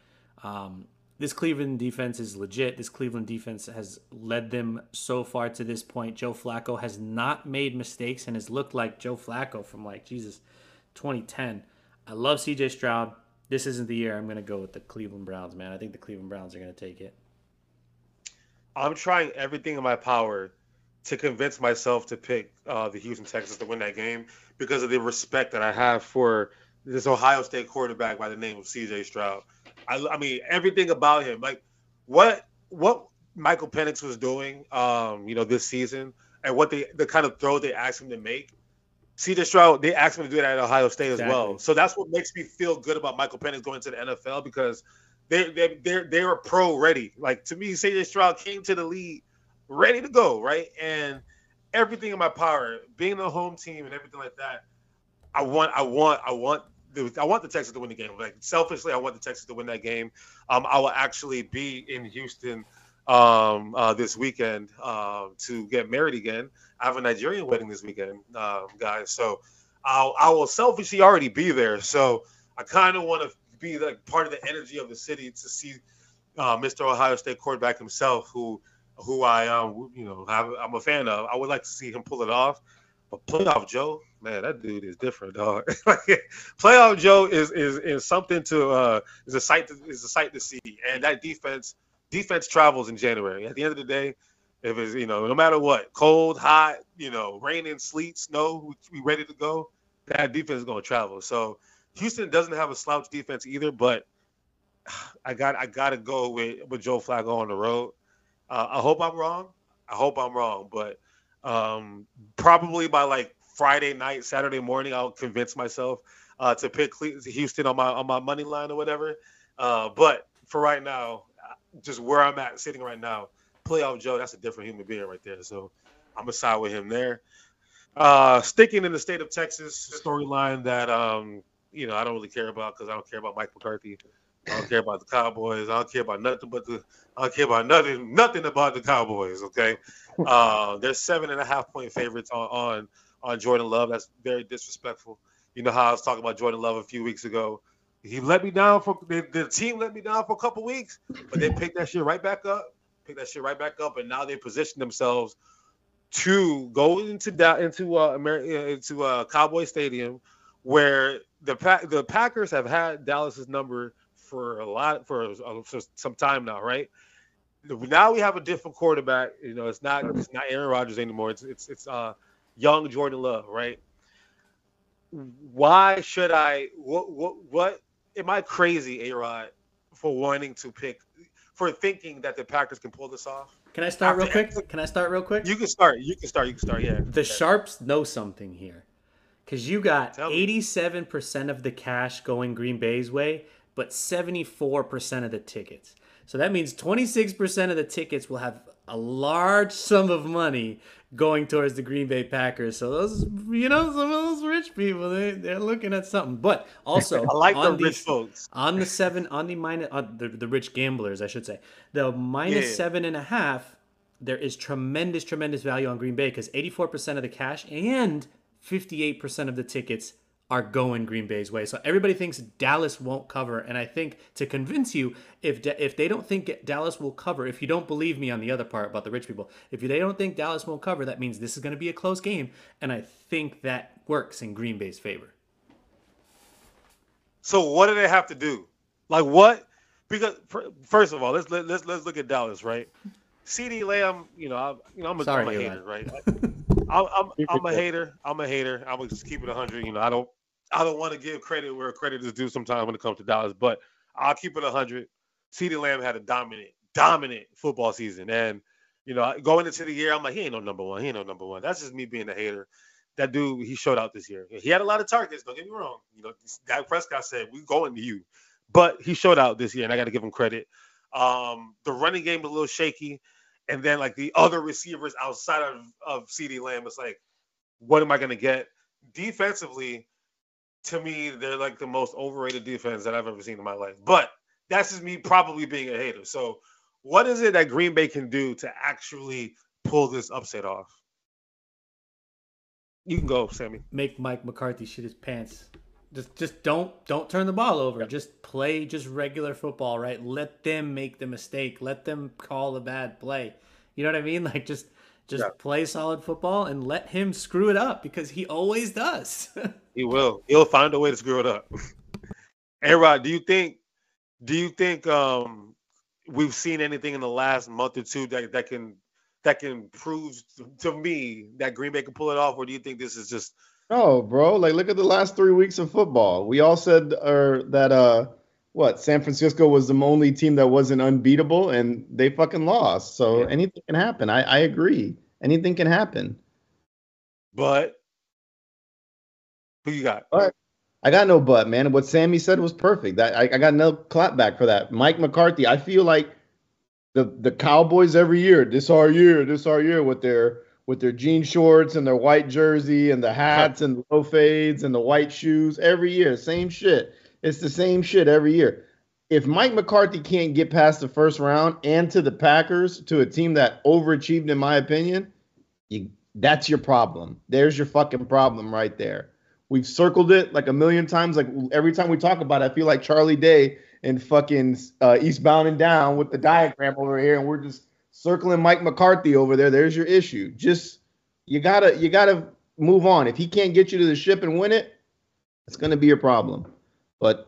Um, this Cleveland defense is legit. This Cleveland defense has led them so far to this point. Joe Flacco has not made mistakes and has looked like Joe Flacco from like Jesus 2010. I love CJ Stroud. This isn't the year I'm going to go with the Cleveland Browns, man. I think the Cleveland Browns are going to take it. I'm trying everything in my power to convince myself to pick uh, the Houston Texans to win that game because of the respect that I have for this Ohio State quarterback by the name of CJ Stroud. I, I mean, everything about him, like what what Michael Penix was doing, um, you know, this season, and what they the kind of throw they asked him to make CJ Stroud, they asked me to do that at Ohio State exactly. as well. So that's what makes me feel good about Michael Penix going to the NFL because they they they they were pro ready. Like to me, CJ Stroud came to the league ready to go, right? And everything in my power, being the home team and everything like that, I want I want I want I want the Texans to win the game. Like selfishly, I want the Texans to win that game. Um, I will actually be in Houston um, uh, this weekend uh, to get married again. I have a Nigerian wedding this weekend, uh, guys. So I'll, I will selfishly already be there. So I kind of want to be like part of the energy of the city to see uh, Mr. Ohio State quarterback himself, who who I um you know I'm a fan of. I would like to see him pull it off. But playoff Joe, man, that dude is different, dog. playoff Joe is is is something to uh is a sight to, is a sight to see, and that defense defense travels in January. At the end of the day, if it's you know no matter what, cold, hot, you know, raining, sleet, snow, we, ready to go. That defense is going to travel. So Houston doesn't have a slouch defense either, but I got I got to go with with Joe Flacco on the road. Uh, I hope I'm wrong. I hope I'm wrong, but um, probably by like Friday night, Saturday morning, I'll convince myself uh, to pick Houston on my on my money line or whatever. Uh, but for right now, just where I'm at sitting right now, playoff Joe, that's a different human being right there. So I'm gonna side with him there. Uh, sticking in the state of Texas storyline that um, you know I don't really care about because I don't care about Mike McCarthy. I don't care about the Cowboys. I don't care about nothing but the. I don't care about nothing. Nothing about the Cowboys. Okay, uh, they're seven and a half point favorites on on on Jordan Love. That's very disrespectful. You know how I was talking about Jordan Love a few weeks ago He let me down for the, the team let me down for a couple weeks, but they picked that shit right back up. picked that shit right back up, and now they position themselves to go into that into uh into uh Cowboy Stadium, where the pack the Packers have had Dallas's number for a lot for, uh, for some time now, right? Now we have a different quarterback. You know, it's not it's not Aaron Rodgers anymore. It's it's it's uh young Jordan Love, right? Why should I? What what what? Am I crazy, A Rod, for wanting to pick, for thinking that the Packers can pull this off? Can I start real quick? Can I start real quick? You can start. You can start. You can start. Yeah. The yeah. sharps know something here, because you got eighty-seven percent of the cash going Green Bay's way, but seventy-four percent of the tickets. So that means twenty-six percent of the tickets will have a large sum of money going towards the Green Bay Packers. So those, you know, some of those rich people, they they're looking at something. But also, I like on the rich folks on the seven on the minus on the the rich gamblers, I should say, the minus Yeah. seven and a half. There is tremendous, tremendous value on Green Bay because eighty-four percent of the cash and fifty-eight percent of the tickets are going Green Bay's way. So everybody thinks Dallas won't cover, and I think to convince you, if Da- if they don't think Dallas will cover, if you don't believe me on the other part about the rich people, if they don't think Dallas won't cover, that means this is going to be a close game, and I think that works in Green Bay's favor. So what do they have to do? Like what? Because first of all, let's let, let's let's look at Dallas, right? CeeDee Lamb, you know, I, you know, I'm a, Sorry, I'm a hater, right? I'm, I'm, I'm a hater. I'm a hater. I'm gonna just keep it 100. You know, I don't I don't want to give credit where credit is due sometimes when it comes to Dallas, but I'll keep it 100. CeeDee Lamb had a dominant, dominant football season, and you know, going into the year, I'm like, he ain't no number one. He ain't no number one. That's just me being a hater. That dude, he showed out this year. He had a lot of targets. Don't get me wrong. You know, Dak Prescott said, "We going to you," but he showed out this year, and I got to give him credit. Um, the running game was a little shaky, and then like the other receivers outside of of CeeDee Lamb, it's like, what am I to get? Defensively, to me, they're like the most overrated defense that I've ever seen in my life. But that's just me probably being a hater. So, what is it that Green Bay can do to actually pull this upset off? You can go, Sammy. Make Mike McCarthy shit his pants. Just just don't don't turn the ball over. Just play just regular football, right? Let them make the mistake. Let them call the bad play. You know what I mean? Like just just Yeah. play solid football and let him screw it up because he always does. He will. He'll find a way to screw it up. hey, Rod, do you think? Do you think um, we've seen anything in the last month or two that that can that can prove to me that Green Bay can pull it off, or do you think this is just No, bro. Like, look at the last three weeks of football. We all said or that uh, what San Francisco was the only team that wasn't unbeatable, and they fucking lost. So Yeah. anything can happen. I, I agree. Anything can happen. But who you got? All right. I got no but, man. What Sammy said was perfect. That I, I got no clap back for that. Mike McCarthy. I feel like the the Cowboys every year. This our year. This our year with their with their jean shorts and their white jersey and the hats and the low fades and the white shoes every year. Same shit. It's the same shit every year. If Mike McCarthy can't get past the first round and to the Packers, to a team that overachieved, in my opinion, you, that's your problem. There's your fucking problem right there. We've circled it like a million times. Like every time we talk about it, I feel like Charlie Day and fucking uh, Eastbound and Down with the diagram over here, and we're just circling Mike McCarthy over there. There's your issue. Just you gotta you gotta move on. If he can't get you to the ship and win it, it's gonna be a problem. But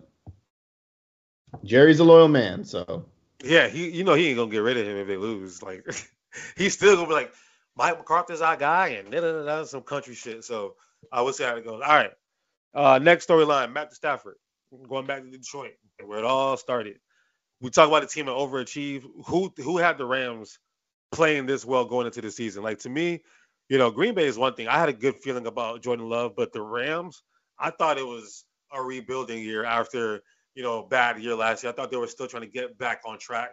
Jerry's a loyal man, so Yeah, he you know he ain't gonna get rid of him if they lose. Like he's still gonna be like Mike McCarthy's our guy and da, da, da, some country shit. So I will see how it goes. All right. Uh next storyline, Matt Stafford. Going back to Detroit, where it all started. We talk about a team that overachieved. Who who had the Rams playing this well going into the season? Like to me, you know, Green Bay is one thing. I had a good feeling about Jordan Love, but the Rams, I thought it was a rebuilding year after you know, bad year last year. I thought they were still trying to get back on track,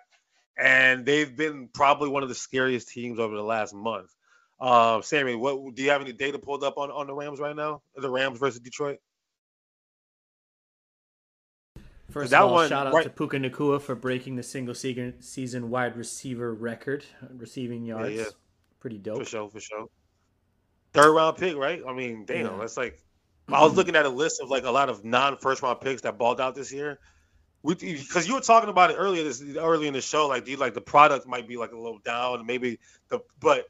and they've been probably one of the scariest teams over the last month. Uh, Sammy, what do you have any data pulled up on on the Rams right now? The Rams versus Detroit. First That of all, one- shout out right- to Puka Nacua for breaking the single season wide receiver record, receiving yards. yeah. Pretty dope. For sure, for sure. Third round pick, right? I mean, damn, Yeah. that's like I was looking at a list of like a lot of non first round picks that balled out this year. Because you were talking about it earlier this early in the show, like do you like the product might be like a little down, maybe the but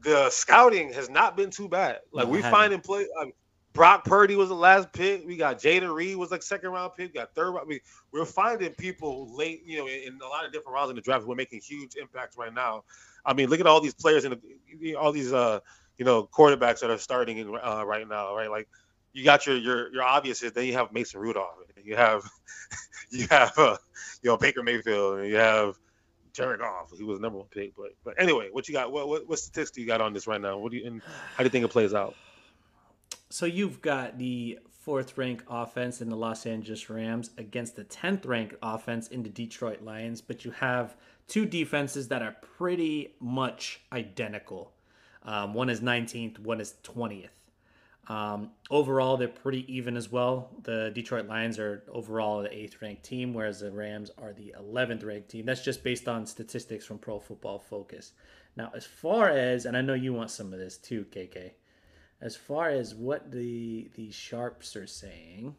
the scouting has not been too bad. Like No, we finding play. Um, Brock Purdy was the last pick. We got Jayden Reed was like second round pick. We got third round. We, we're finding people late, you know, in, in a lot of different rounds in the draft. We're making huge impacts right now. I mean, look at all these players and all these, uh, you know, quarterbacks that are starting in, uh, right now, right? Like you got your your your obvious is then you have Mason Rudolph, you have you have uh, you know Baker Mayfield, and you have Jared Goff. He was number one pick, but but anyway, what you got? What what, what statistics do you got on this right now? What do you and how do you think it plays out? So you've got the fourth ranked offense in the Los Angeles Rams against the 10th ranked offense in the Detroit Lions, but you have two defenses that are pretty much identical. Um, one is 19th, one is 20th. Um, overall, they're pretty even as well. The Detroit Lions are overall the eighth ranked team, whereas the Rams are the 11th ranked team. That's just based on statistics from Pro Football Focus. Now, as far as, and I know you want some of this too, KK as far as what the the sharps are saying.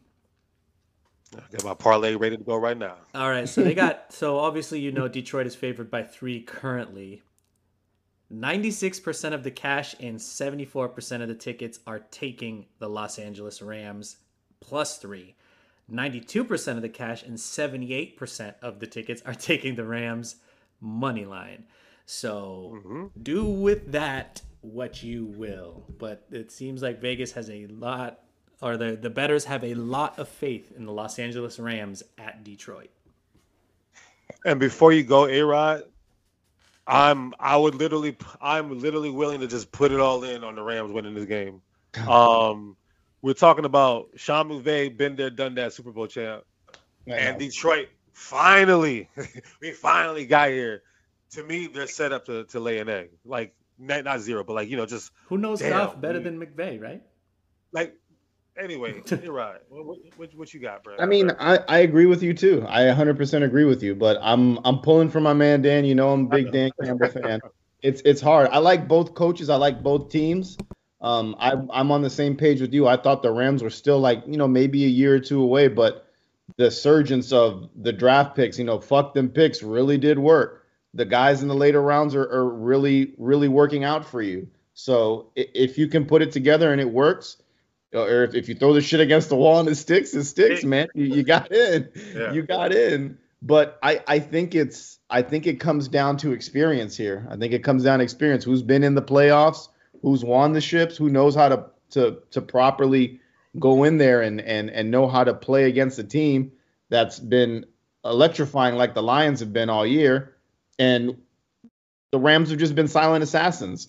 I got my parlay ready to go right now. all right so they got so obviously you know detroit is favored by three currently. 96% of the cash and 74% of the tickets are taking the los angeles rams plus three. 92% of the cash and 78% of the tickets are taking the rams money line. So Mhm. do with that what you will. But it seems like Vegas has a lot, or the the betters have a lot of faith in the Los Angeles Rams at Detroit. And before you go, A Rod, I'm I would literally I'm literally willing to just put it all in on the Rams winning this game. Um, we're talking about Sean McVay, been there, done that, Super Bowl champ, and Detroit finally, we finally got here. To me, they're set up to, to lay an egg, like not, not zero, but like you know, just Who knows Damn, Goff better dude. than McVay, right? like anyway, you're right. What, what, what, what you got, bro? I mean, I, I agree with you too. I 100% agree with you, but I'm I'm pulling for my man Dan. You know I'm a big Dan Campbell fan. It's it's hard. I like both coaches. I like both teams. Um, I I'm on the same page with you. I thought the Rams were still like you know maybe a year or two away, but the surgence of the draft picks, you know, fuck them picks really did work. The guys in the later rounds are, are really really working out for you. So if you can put it together and it works, uh, or if, if you throw the shit against the wall and it sticks, it sticks, man. You, you got in. Yeah. You got in. But I, I think it's I think it comes down to experience here. I think it comes down to experience. Who's been in the playoffs, who's won the ships, who knows how to to to properly go in there and and and know how to play against a team that's been electrifying like the Lions have been all year. And the Rams have just been silent assassins.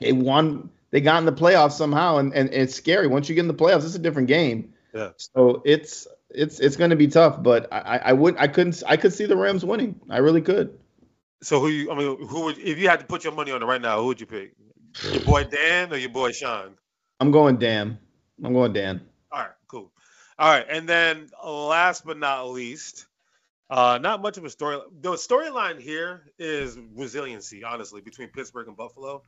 They won they got in the playoffs somehow and, and it's scary. Once you get in the playoffs, it's a different game. Yeah. So it's it's it's gonna be tough, but I, I- I would I couldn't I could see the Rams winning. I really could. So who you? I mean, who would if you had to put your money on it right now? Who would you pick? Your boy Dan or your boy Sean? I'm going Dan. I'm going Dan. All right, cool. All right, and then last but not least, uh, not much of a story. The storyline here is resiliency, honestly, between Pittsburgh and Buffalo.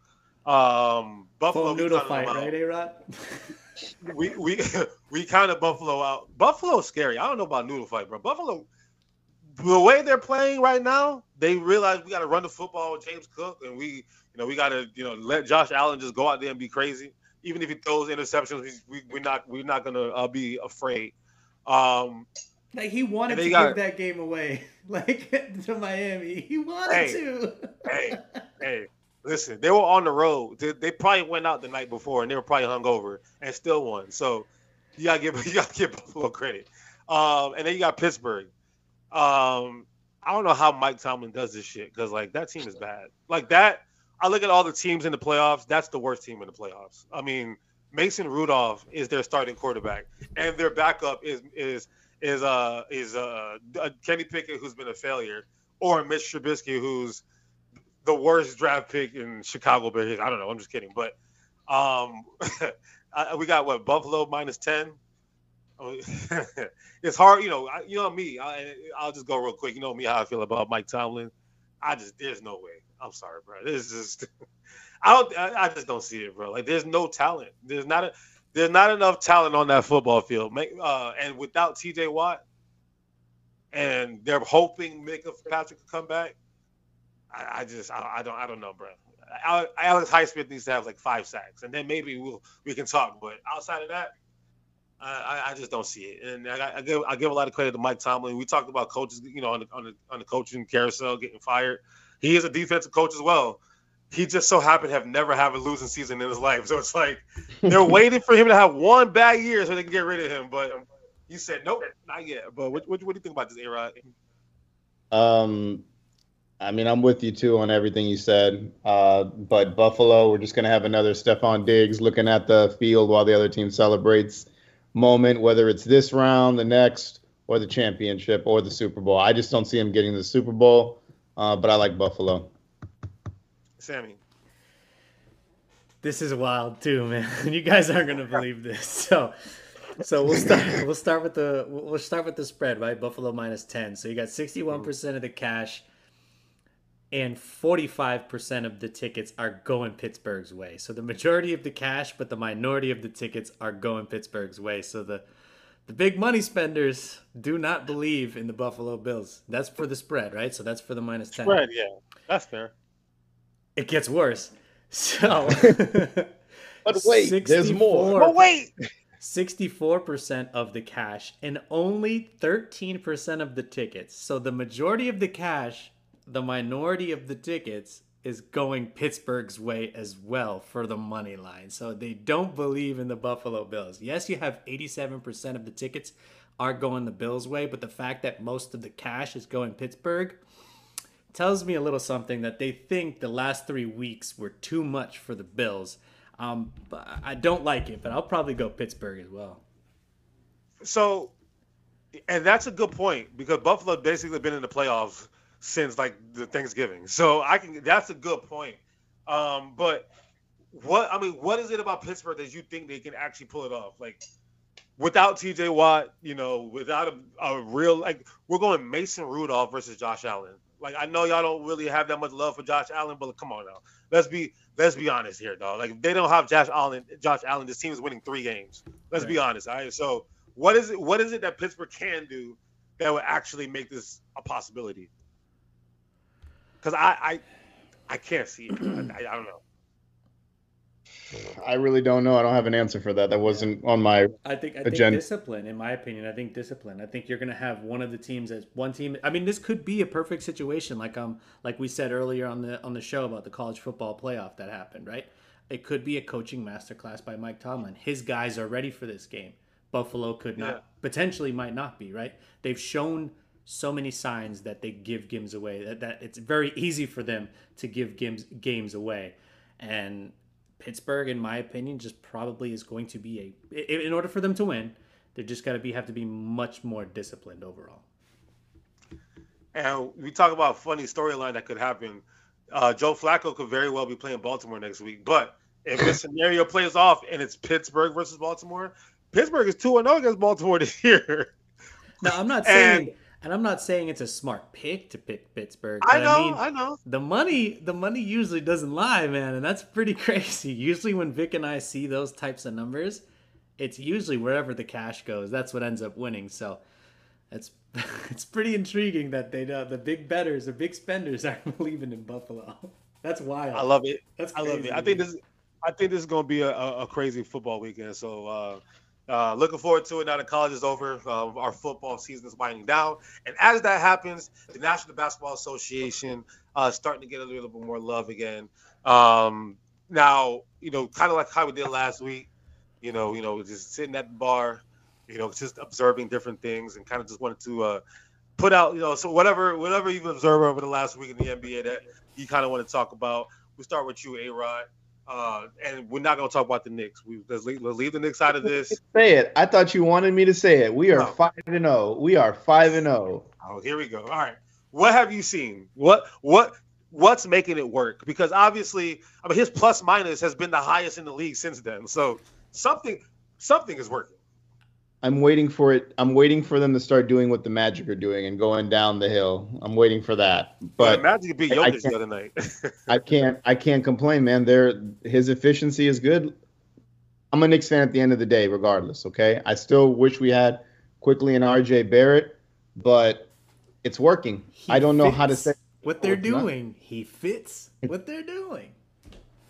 Um, Buffalo Full noodle fight, right, A Rod? We we we kind of Buffalo out. Buffalo's scary. I don't know about noodle fight, bro. Buffalo, the way they're playing right now, they realize we got to run the football with James Cook, and we you know we got to you know let Josh Allen just go out there and be crazy. Even if he throws interceptions, we, we we're not we're not gonna uh, be afraid. Um, Like he wanted to got- give that game away, like to Miami. He wanted Hey, to. hey, hey, listen, they were on the road. They, they probably went out the night before and they were probably hungover and still won. So you gotta give you gotta give Buffalo credit. Um, and then you got Pittsburgh. Um, I don't know how Mike Tomlin does this shit because like that team is bad. Like that, I look at all the teams in the playoffs. That's the worst team in the playoffs. I mean, Mason Rudolph is their starting quarterback, and their backup is is is uh is uh Kenny Pickett, who's been a failure, or Mitch Trubisky, who's the worst draft pick in Chicago Bears. I don't know. I'm just kidding. But um, we got what Buffalo minus ten. It's hard, you know. You know me. I, I'll just go real quick. You know me how I feel about Mike Tomlin. I just there's no way. I'm sorry, bro. This is just I don't. I, I just don't see it, bro. Like there's no talent. There's not a. there's not enough talent on that football field. Uh, and without TJ Watt, and they're hoping Minkah Patrick could come back. I, I just I, I, don't I don't know, bro. Alex Highsmith needs to have like five sacks, and then maybe we'll we can talk. But outside of that, I, I just don't see it. And I, I, give I give a lot of credit to Mike Tomlin. We talked about coaches, you know, on the on the, on the coaching carousel getting fired. He is a defensive coach as well. He just so happened to have never have a losing season in his life. So it's like they're waiting for him to have one bad year so they can get rid of him. But you said nope, not yet. But what, what, what do you think about this, A Rod? Um, I mean, I'm with you too on everything you said. Uh, but Buffalo, we're just gonna have another Stefon Diggs looking at the field while the other team celebrates moment, whether it's this round, the next, or the championship, or the Super Bowl. I just don't see him getting the Super Bowl. Uh, but I like Buffalo. Sammy. This is wild too, man. You guys aren't gonna believe this. So so we'll start. We'll start with the. We'll start with the spread, right? Buffalo minus ten. So you got sixty-one percent of the cash, and forty-five percent of the tickets are going Pittsburgh's way. So the majority of the cash, but the minority of the tickets are going Pittsburgh's way. So the the big money spenders do not believe in the Buffalo Bills. That's for the spread, right? So that's for the minus ten. Spread, yeah, that's fair. It gets worse. So. but wait, there's more. But wait. 64% of the cash and only 13% of the tickets. So the majority of the cash, the minority of the tickets is going Pittsburgh's way as well for the money line. So they don't believe in the Buffalo Bills. Yes, you have 87% of the tickets are going the Bills' way, but the fact that most of the cash is going Pittsburgh tells me a little something that they think the last 3 weeks were too much for the Bills um, I don't like it, but I'll probably go Pittsburgh as well. So, and that's a good point because Buffalo basically been in the playoffs since like the Thanksgiving. So I can. That's a good point. Um, but what I mean, what is it about Pittsburgh that you think they can actually pull it off? Like without T.J. Watt, you know, without a, a real like we're going Mason Rudolph versus Josh Allen. Like I know y'all don't really have that much love for Josh Allen, but come on now, let's be let's be honest here, dog. Like if they don't have Josh Allen, Josh Allen, this team is winning three games. Let's right. be honest. All right. So what is it? What is it that Pittsburgh can do that would actually make this a possibility? Because I, I I can't see it. I, I, don't know. I really don't know. I don't have an answer for that. That wasn't on my. I think I agenda. think discipline, in my opinion. I think discipline. I think you're going to have one of the teams as one team. I mean, this could be a perfect situation, like um, like we said earlier on the on the show about the college football playoff that happened, right? It could be a coaching masterclass by Mike Tomlin. His guys are ready for this game. Buffalo could not yeah. potentially might not be right. They've shown so many signs that they give games away that, that it's very easy for them to give games games away and Pittsburgh, in my opinion, just probably is going to be a. In order for them to win, they're just got to be have to be much more disciplined overall. And we talk about funny storyline that could happen. Uh, Joe Flacco could very well be playing Baltimore next week, but if this scenario plays off and it's Pittsburgh versus Baltimore, Pittsburgh is two and zero oh against Baltimore this year. Now I'm not saying. And, and I'm not saying it's a smart pick to pick Pittsburgh. I know, I, mean, I know. The money, the money usually doesn't lie, man, and that's pretty crazy. Usually, when Vic and I see those types of numbers, it's usually wherever the cash goes. That's what ends up winning. So, it's it's pretty intriguing that they uh, the big betters, the big spenders, are believing in Buffalo. That's wild. I love it. That's crazy, I love it. I think this. I think this is going to be a, a, crazy football weekend. So. Uh, uh, looking forward to it now that college is over. Uh, our football season is winding down. And as that happens, the National Basketball Association uh, starting to get a little bit more love again. Um, now, you know, kind of like how we did last week, you know, you know, just sitting at the bar, you know, just observing different things and kind of just wanted to uh, put out, you know, so whatever, whatever you've observed over the last week in the NBA that you kind of want to talk about. We start with you, A Rod. Uh, and we're not going to talk about the Knicks. We let's leave, let's leave the Knicks out of this. Say it. I thought you wanted me to say it. We are five and zero. Oh. We are five and zero. Oh. oh, here we go. All right. What have you seen? What what what's making it work? Because obviously, I mean, his plus minus has been the highest in the league since then. So something something is working. I'm waiting for it. I'm waiting for them to start doing what the Magic are doing and going down the hill. I'm waiting for that. But yeah, Magic beat Jokic the other night. I can't. I can't complain, man. There, his efficiency is good. I'm a Knicks fan at the end of the day, regardless. Okay, I still wish we had Quickley and RJ Barrett, but it's working. He I don't know how to say what they're it's not. doing. He fits what they're doing.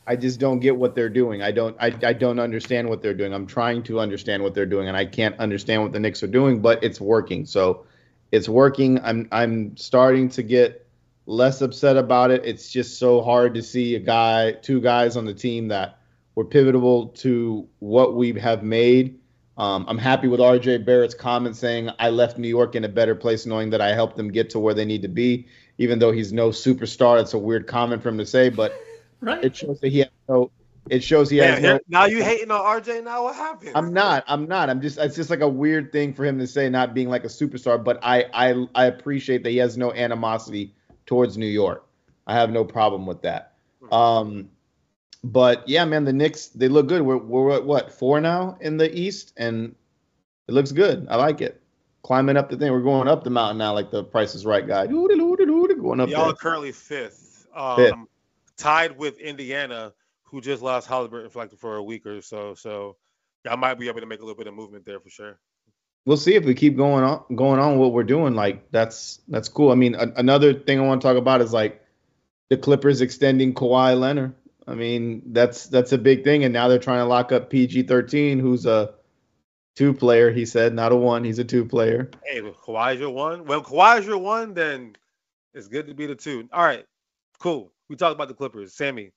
I just don't get what they're doing. I don't I, I don't understand what they're doing. I'm trying to understand what they're doing and I can't understand what the Knicks are doing, but it's working. So it's working. I'm I'm starting to get less upset about it. It's just so hard to see a guy, two guys on the team that were pivotal to what we have made. Um, I'm happy with RJ Barrett's comment saying I left New York in a better place knowing that I helped them get to where they need to be, even though he's no superstar. It's a weird comment for him to say, but Right. it shows that he has no. It shows he Yeah, has no. now you hating on RJ. Now what happened? I'm not. I'm not. I'm just. It's just like a weird thing for him to say, not being like a superstar. But I, I, I appreciate that he has no animosity towards New York. I have no problem with that. Um, but yeah, man, the Knicks they look good. We're we're at what four now in the East, and it looks good. I like it. Climbing up the thing, we're going up the mountain now, like the Price is Right guy. Going up Y'all there. are currently fifth, um, Fifth. Tied with Indiana, who just lost Halliburton for like for a week or so. So I might be able to make a little bit of movement there for sure. we'll see if we keep going on going on what we're doing like that's that's cool i mean a, another thing i want to talk about is like the clippers extending Kawhi leonard i mean that's that's a big thing and now they're trying to lock up pg-13 who's a two player he said not a one he's a two player Hey, if Kawhi's your one. Well, Kawhi's your one, then it's good to be the two. All right, cool. We talked about the Clippers, Sammy.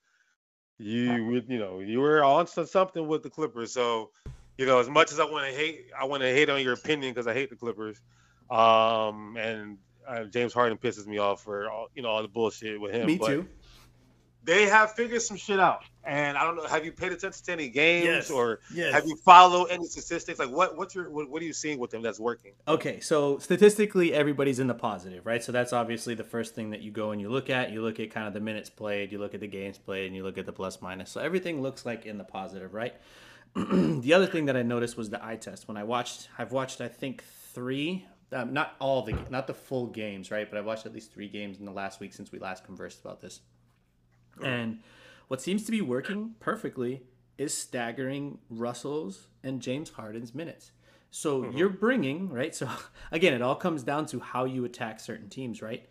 You would- you know you were on to something with the Clippers, so you know as much as I want to hate, I want to hate on your opinion because I hate the Clippers. Um, and uh, James Harden pisses me off for all you know all the bullshit with him. Me but too. They have figured some shit out, and I don't know. Have you paid attention to any games Yes. or Yes. have you followed any statistics? Like what what's your what, what are you seeing with them that's working? Okay, so statistically, everybody's in the positive, right? So that's obviously the first thing that you go and you look at. You look at kind of the minutes played, you look at the games played, and you look at the plus minus. So everything looks like in the positive, right? the other thing that I noticed was the eye test. When I watched, I've watched I think three, um, not all the, not the full games, right? But I've watched at least three games in the last week since we last conversed about this. And what seems to be working perfectly is staggering Russell's and James Harden's minutes. So mm-hmm. you're bringing, right? So again, it all comes down to how you attack certain teams, right?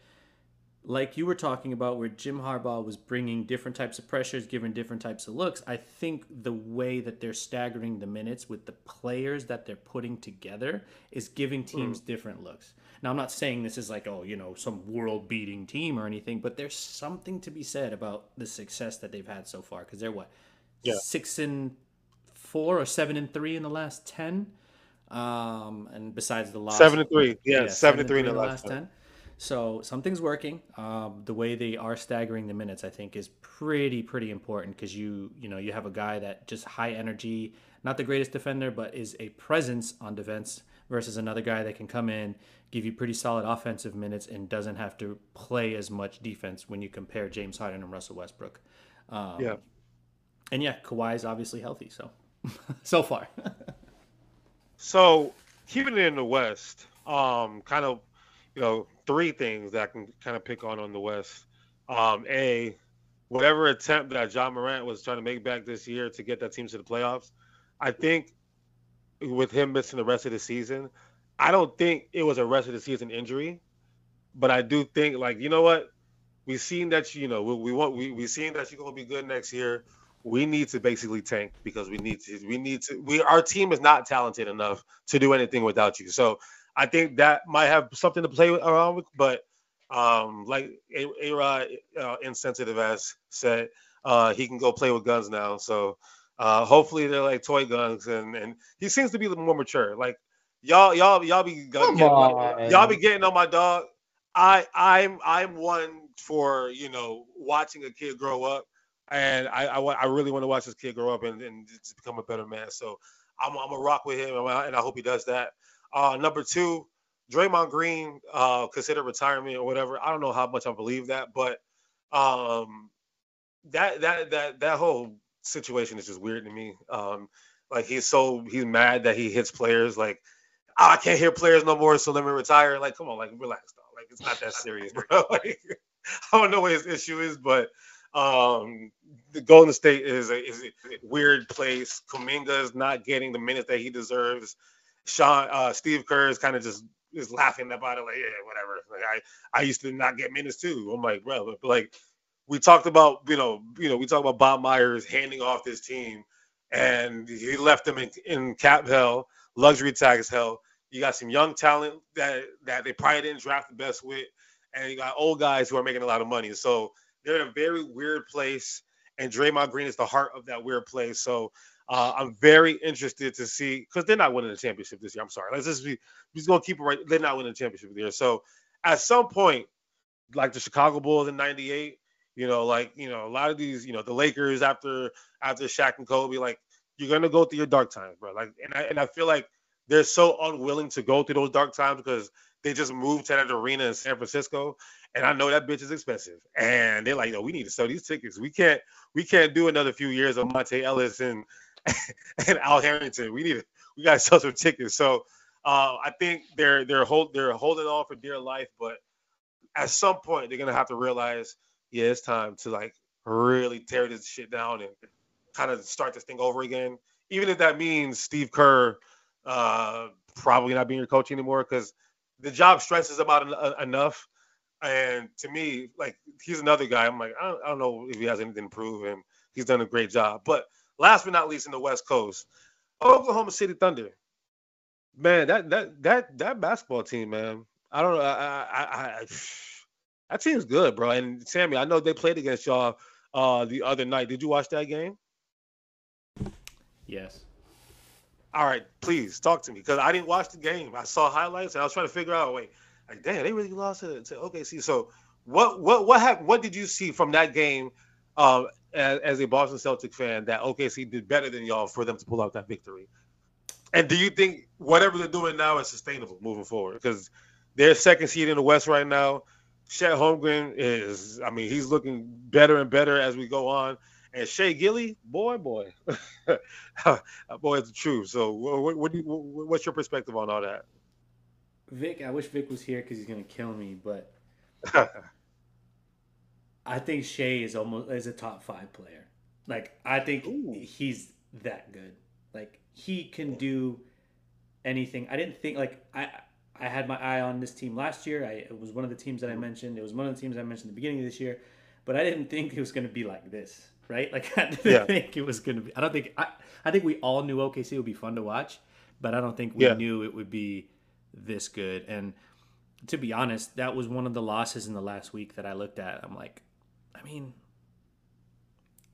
Like you were talking about, where Jim Harbaugh was bringing different types of pressures, giving different types of looks. I think the way that they're staggering the minutes with the players that they're putting together is giving teams different looks. Now, I'm not saying this is like, oh, you know, some world beating team or anything, but there's something to be said about the success that they've had so far. Because they're what? Yeah. Six and four or seven and three in the last 10. Um, and besides the loss, Seven and three, yeah, seven and three in the last ten. So something's working. Um, the way they are staggering the minutes, I think, is pretty pretty important because you you know you have a guy that just high energy, not the greatest defender, but is a presence on defense versus another guy that can come in, give you pretty solid offensive minutes, and doesn't have to play as much defense when you compare James Harden and Russell Westbrook. Um, Yeah. and yeah, Kawhi is obviously healthy, so so far. So keeping it in the West, um, kind of, you know, three things that I can kind of pick on on the West. Um, a, whatever attempt that Ja Morant was trying to make back this year to get that team to the playoffs, I think with him missing the rest of the season, I don't think it was a rest of the season injury, but I do think like you know what, we've seen that you know we, we want we we seen that you're gonna be good next year we need to basically tank because we need to we need to we our team is not talented enough to do anything without you. So I think that might have something to play with, around with, but um like A A Rod uh, insensitive as said, uh he can go play with guns now. So uh hopefully they're like toy guns and and he seems to be a little more mature. Like y'all y'all y'all be getting y'all be getting on my dog. I I'm I'm one for you know watching a kid grow up and I, I, I really want to watch this kid grow up and, and just become a better man. So I'm, I'm gonna rock with him, and I and I hope he does that. Uh, number two, Draymond Green uh, considered retirement or whatever. I don't know how much I believe that, but um, that that that that whole situation is just weird to me. Um, like he's so he's mad that he hits players. Like "Oh, I can't hear players no more, so let me retire. Like come on, like relax, dog. Like it's not that serious, bro. like I don't know what his issue is, but Um, the Golden State is a, is a weird place. Kuminga is not getting the minutes that he deserves. Sean uh, Steve Kerr is kind of just is laughing about it, like yeah, whatever. Like I I used to not get minutes too. I'm like, bro, like we talked about, you know, you know, we talked about Bob Myers handing off this team, and he left them in, in cap hell, luxury tax hell. You got some young talent that that they probably didn't draft the best with, and you got old guys who are making a lot of money. So they're in a very weird place, and Draymond Green is the heart of that weird place. So uh, I'm very interested to see because they're not winning the championship this year. I'm sorry. Let's just be just gonna keep it right. They're not winning the championship this year. So at some point, like the Chicago Bulls in '98, you know, like you know, a lot of these, you know, the Lakers after after Shaq and Kobe, like you're gonna go through your dark times, bro. Like, and I and I feel like they're so unwilling to go through those dark times because they just moved to that arena in San Francisco, and I know that bitch is expensive. And they're like, no, we need to sell these tickets. We can't, we can't do another few years of Monta Ellis and and Al Harrington. We need to, we got to sell some tickets. So uh, I think they're they're hold they're holding on for dear life, but at some point they're gonna have to realize, yeah, it's time to like really tear this shit down and kind of start this thing over again. Even if that means Steve Kerr uh, probably not being your coach anymore because the job stresses him out en- enough. And to me, like he's another guy. I'm like, I don't, I don't know if he has anything to prove, and he's done a great job. But last but not least, in the West Coast, Oklahoma City Thunder. Man, that that that that basketball team, man. I don't know. I, I, I, that team's good, bro. And Sammy, I know they played against y'all uh, the other night. Did you watch that game? Yes. All right, please talk to me because I didn't watch the game. I saw highlights and I was trying to figure out. Wait, like damn, they really lost to, to OKC. So what what what happened? What did you see from that game um, as, as a Boston Celtic fan that OKC did better than y'all for them to pull out that victory? And do you think whatever they're doing now is sustainable moving forward? Because they're second seed in the West right now. Chet Holmgren is, I mean, he's looking better and better as we go on. And Shai Gilly, boy, boy, boy, it's true. So, what, what, you, what's your perspective on all that? Vic, I wish Vic was here because he's gonna kill me, but I think Shai is almost is a top five player. Like I think Ooh. he's that good. Like he can do anything. I didn't think like I I had my eye on this team last year. I it was one of the teams that I mm-hmm. mentioned. It was one of the teams I mentioned at the beginning of this year, but I didn't think it was going to be like this right? Like I didn't yeah. think it was gonna be. I don't think I. I think we all knew OKC would be fun to watch, but I don't think we yeah. knew it would be this good. And to be honest, that was one of the losses in the last week that I looked at. I'm like, I mean,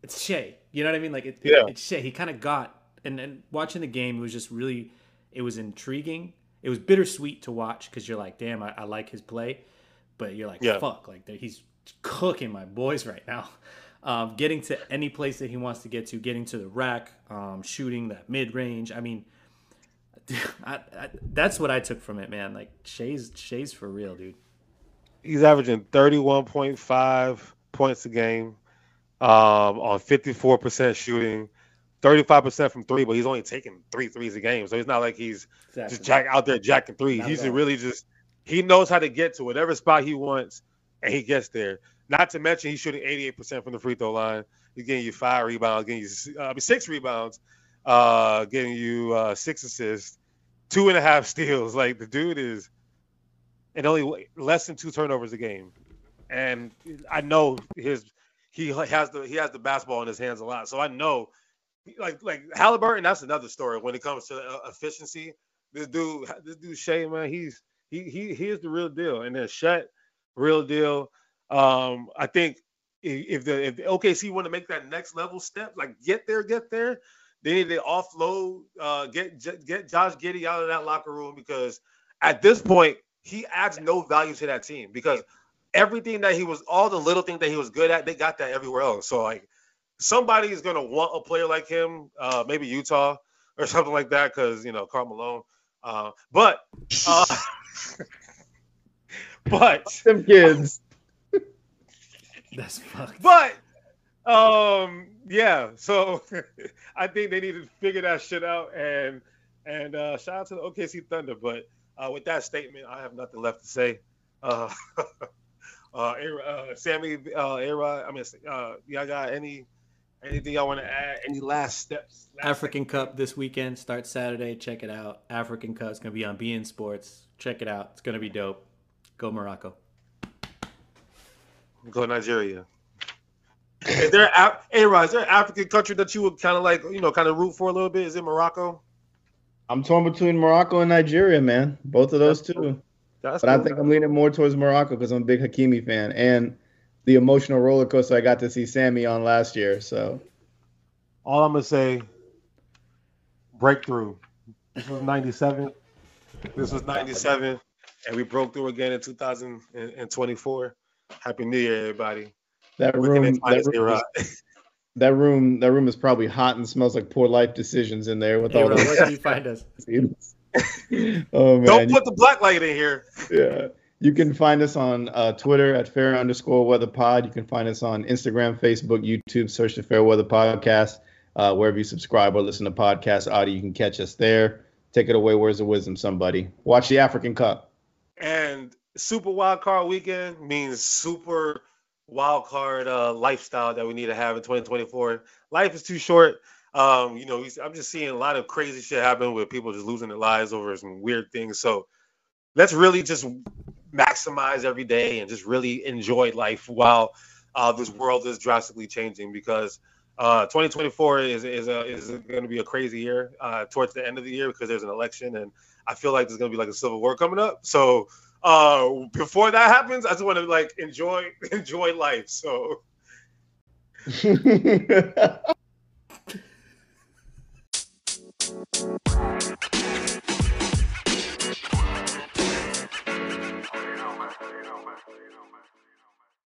it's Shai. You know what I mean? Like it, yeah. it's Shai. He kind of got and and watching the game it was just really it was intriguing. It was bittersweet to watch because you're like, damn, I, I, like his play, but you're like, yeah. fuck, like he's cooking my boys right now um, getting to any place that he wants to get to, getting to the rack, um, shooting that mid range. I mean, I, I, that's what I took from it, man. Like Shai's Shai's for real, dude. He's averaging thirty one point five points a game, um, on fifty four percent shooting. 35% from three, but he's only taking three threes a game. So it's not like he's exactly. just jack out there jacking three. Not he's really just he knows how to get to whatever spot he wants and he gets there. Not to mention he's shooting 88% from the free throw line. He's getting you five rebounds, getting you uh, six rebounds, uh, getting you uh, six assists, two and a half steals. Like the dude is, and only less than two turnovers a game. And I know his he has the he has the basketball in his hands a lot, so I know like like Haliburton. That's another story when it comes to uh, efficiency. This dude, this dude Shai, man, he's he he he is the real deal. And then Chet, real deal. Um, I think if the if the OKC want to make that next level step, like get there, get there, they need to offload, uh, get get Josh Giddey out of that locker room because at this point he adds no value to that team because everything that he was, all the little things that he was good at, they got that everywhere else. So like somebody is gonna want a player like him, uh, maybe Utah or something like that, because you know Karl Malone. Uh, but uh, but some kids. That's fucked. But um yeah, so I think they need to figure that shit out and and uh shout out to the OKC Thunder. But uh with that statement, I have nothing left to say. Uh Uh, uh Sammy, uh, Era. I mean, uh, y'all got any anything y'all want to add? Any last steps? Last African Cup this weekend starts Saturday. Check it out. African Cup is gonna be on beIN Sports. Check it out. It's gonna be dope. Go Morocco. Go Nigeria. Is there a hey, is there an African country that you would kind of like, you know, kind of root for a little bit? Is it Morocco? I'm torn between Morocco and Nigeria, man. Both of those two. That's but cool. I think I'm leaning more towards Morocco because I'm a big Hakimi fan and the emotional roller coaster I got to see Sammy on last year. So, all I'm gonna say, breakthrough. This was '97. This was '97, and we broke through again in 2024. Happy New Year, everybody. That room, that room, is, that room, that room is probably hot and smells like poor life decisions in there with hey, all bro, Where can you find us? oh man! Don't put the black light in here. Yeah. You can find us on uh, Twitter at fair underscore weather pod. You can find us on Instagram, Facebook, YouTube. Search the Fair Weather Podcast. Uh, wherever you subscribe or listen to podcast audio, you can catch us there. Take it away. Where's the wisdom, somebody? Watch the African Cup. And Super Wild Card Weekend means super wild card uh, lifestyle that we need to have in 2024. Life is too short. Um, you know, I'm just seeing a lot of crazy shit happen with people just losing their lives over some weird things. So let's really just maximize every day and just really enjoy life while uh, this world is drastically changing because uh, 2024 is is a, is going to be a crazy year uh, towards the end of the year because there's an election and I feel like there's going to be like a civil war coming up. So uh, before that happens, I just want to like enjoy enjoy life. So. you know, man. You know, man.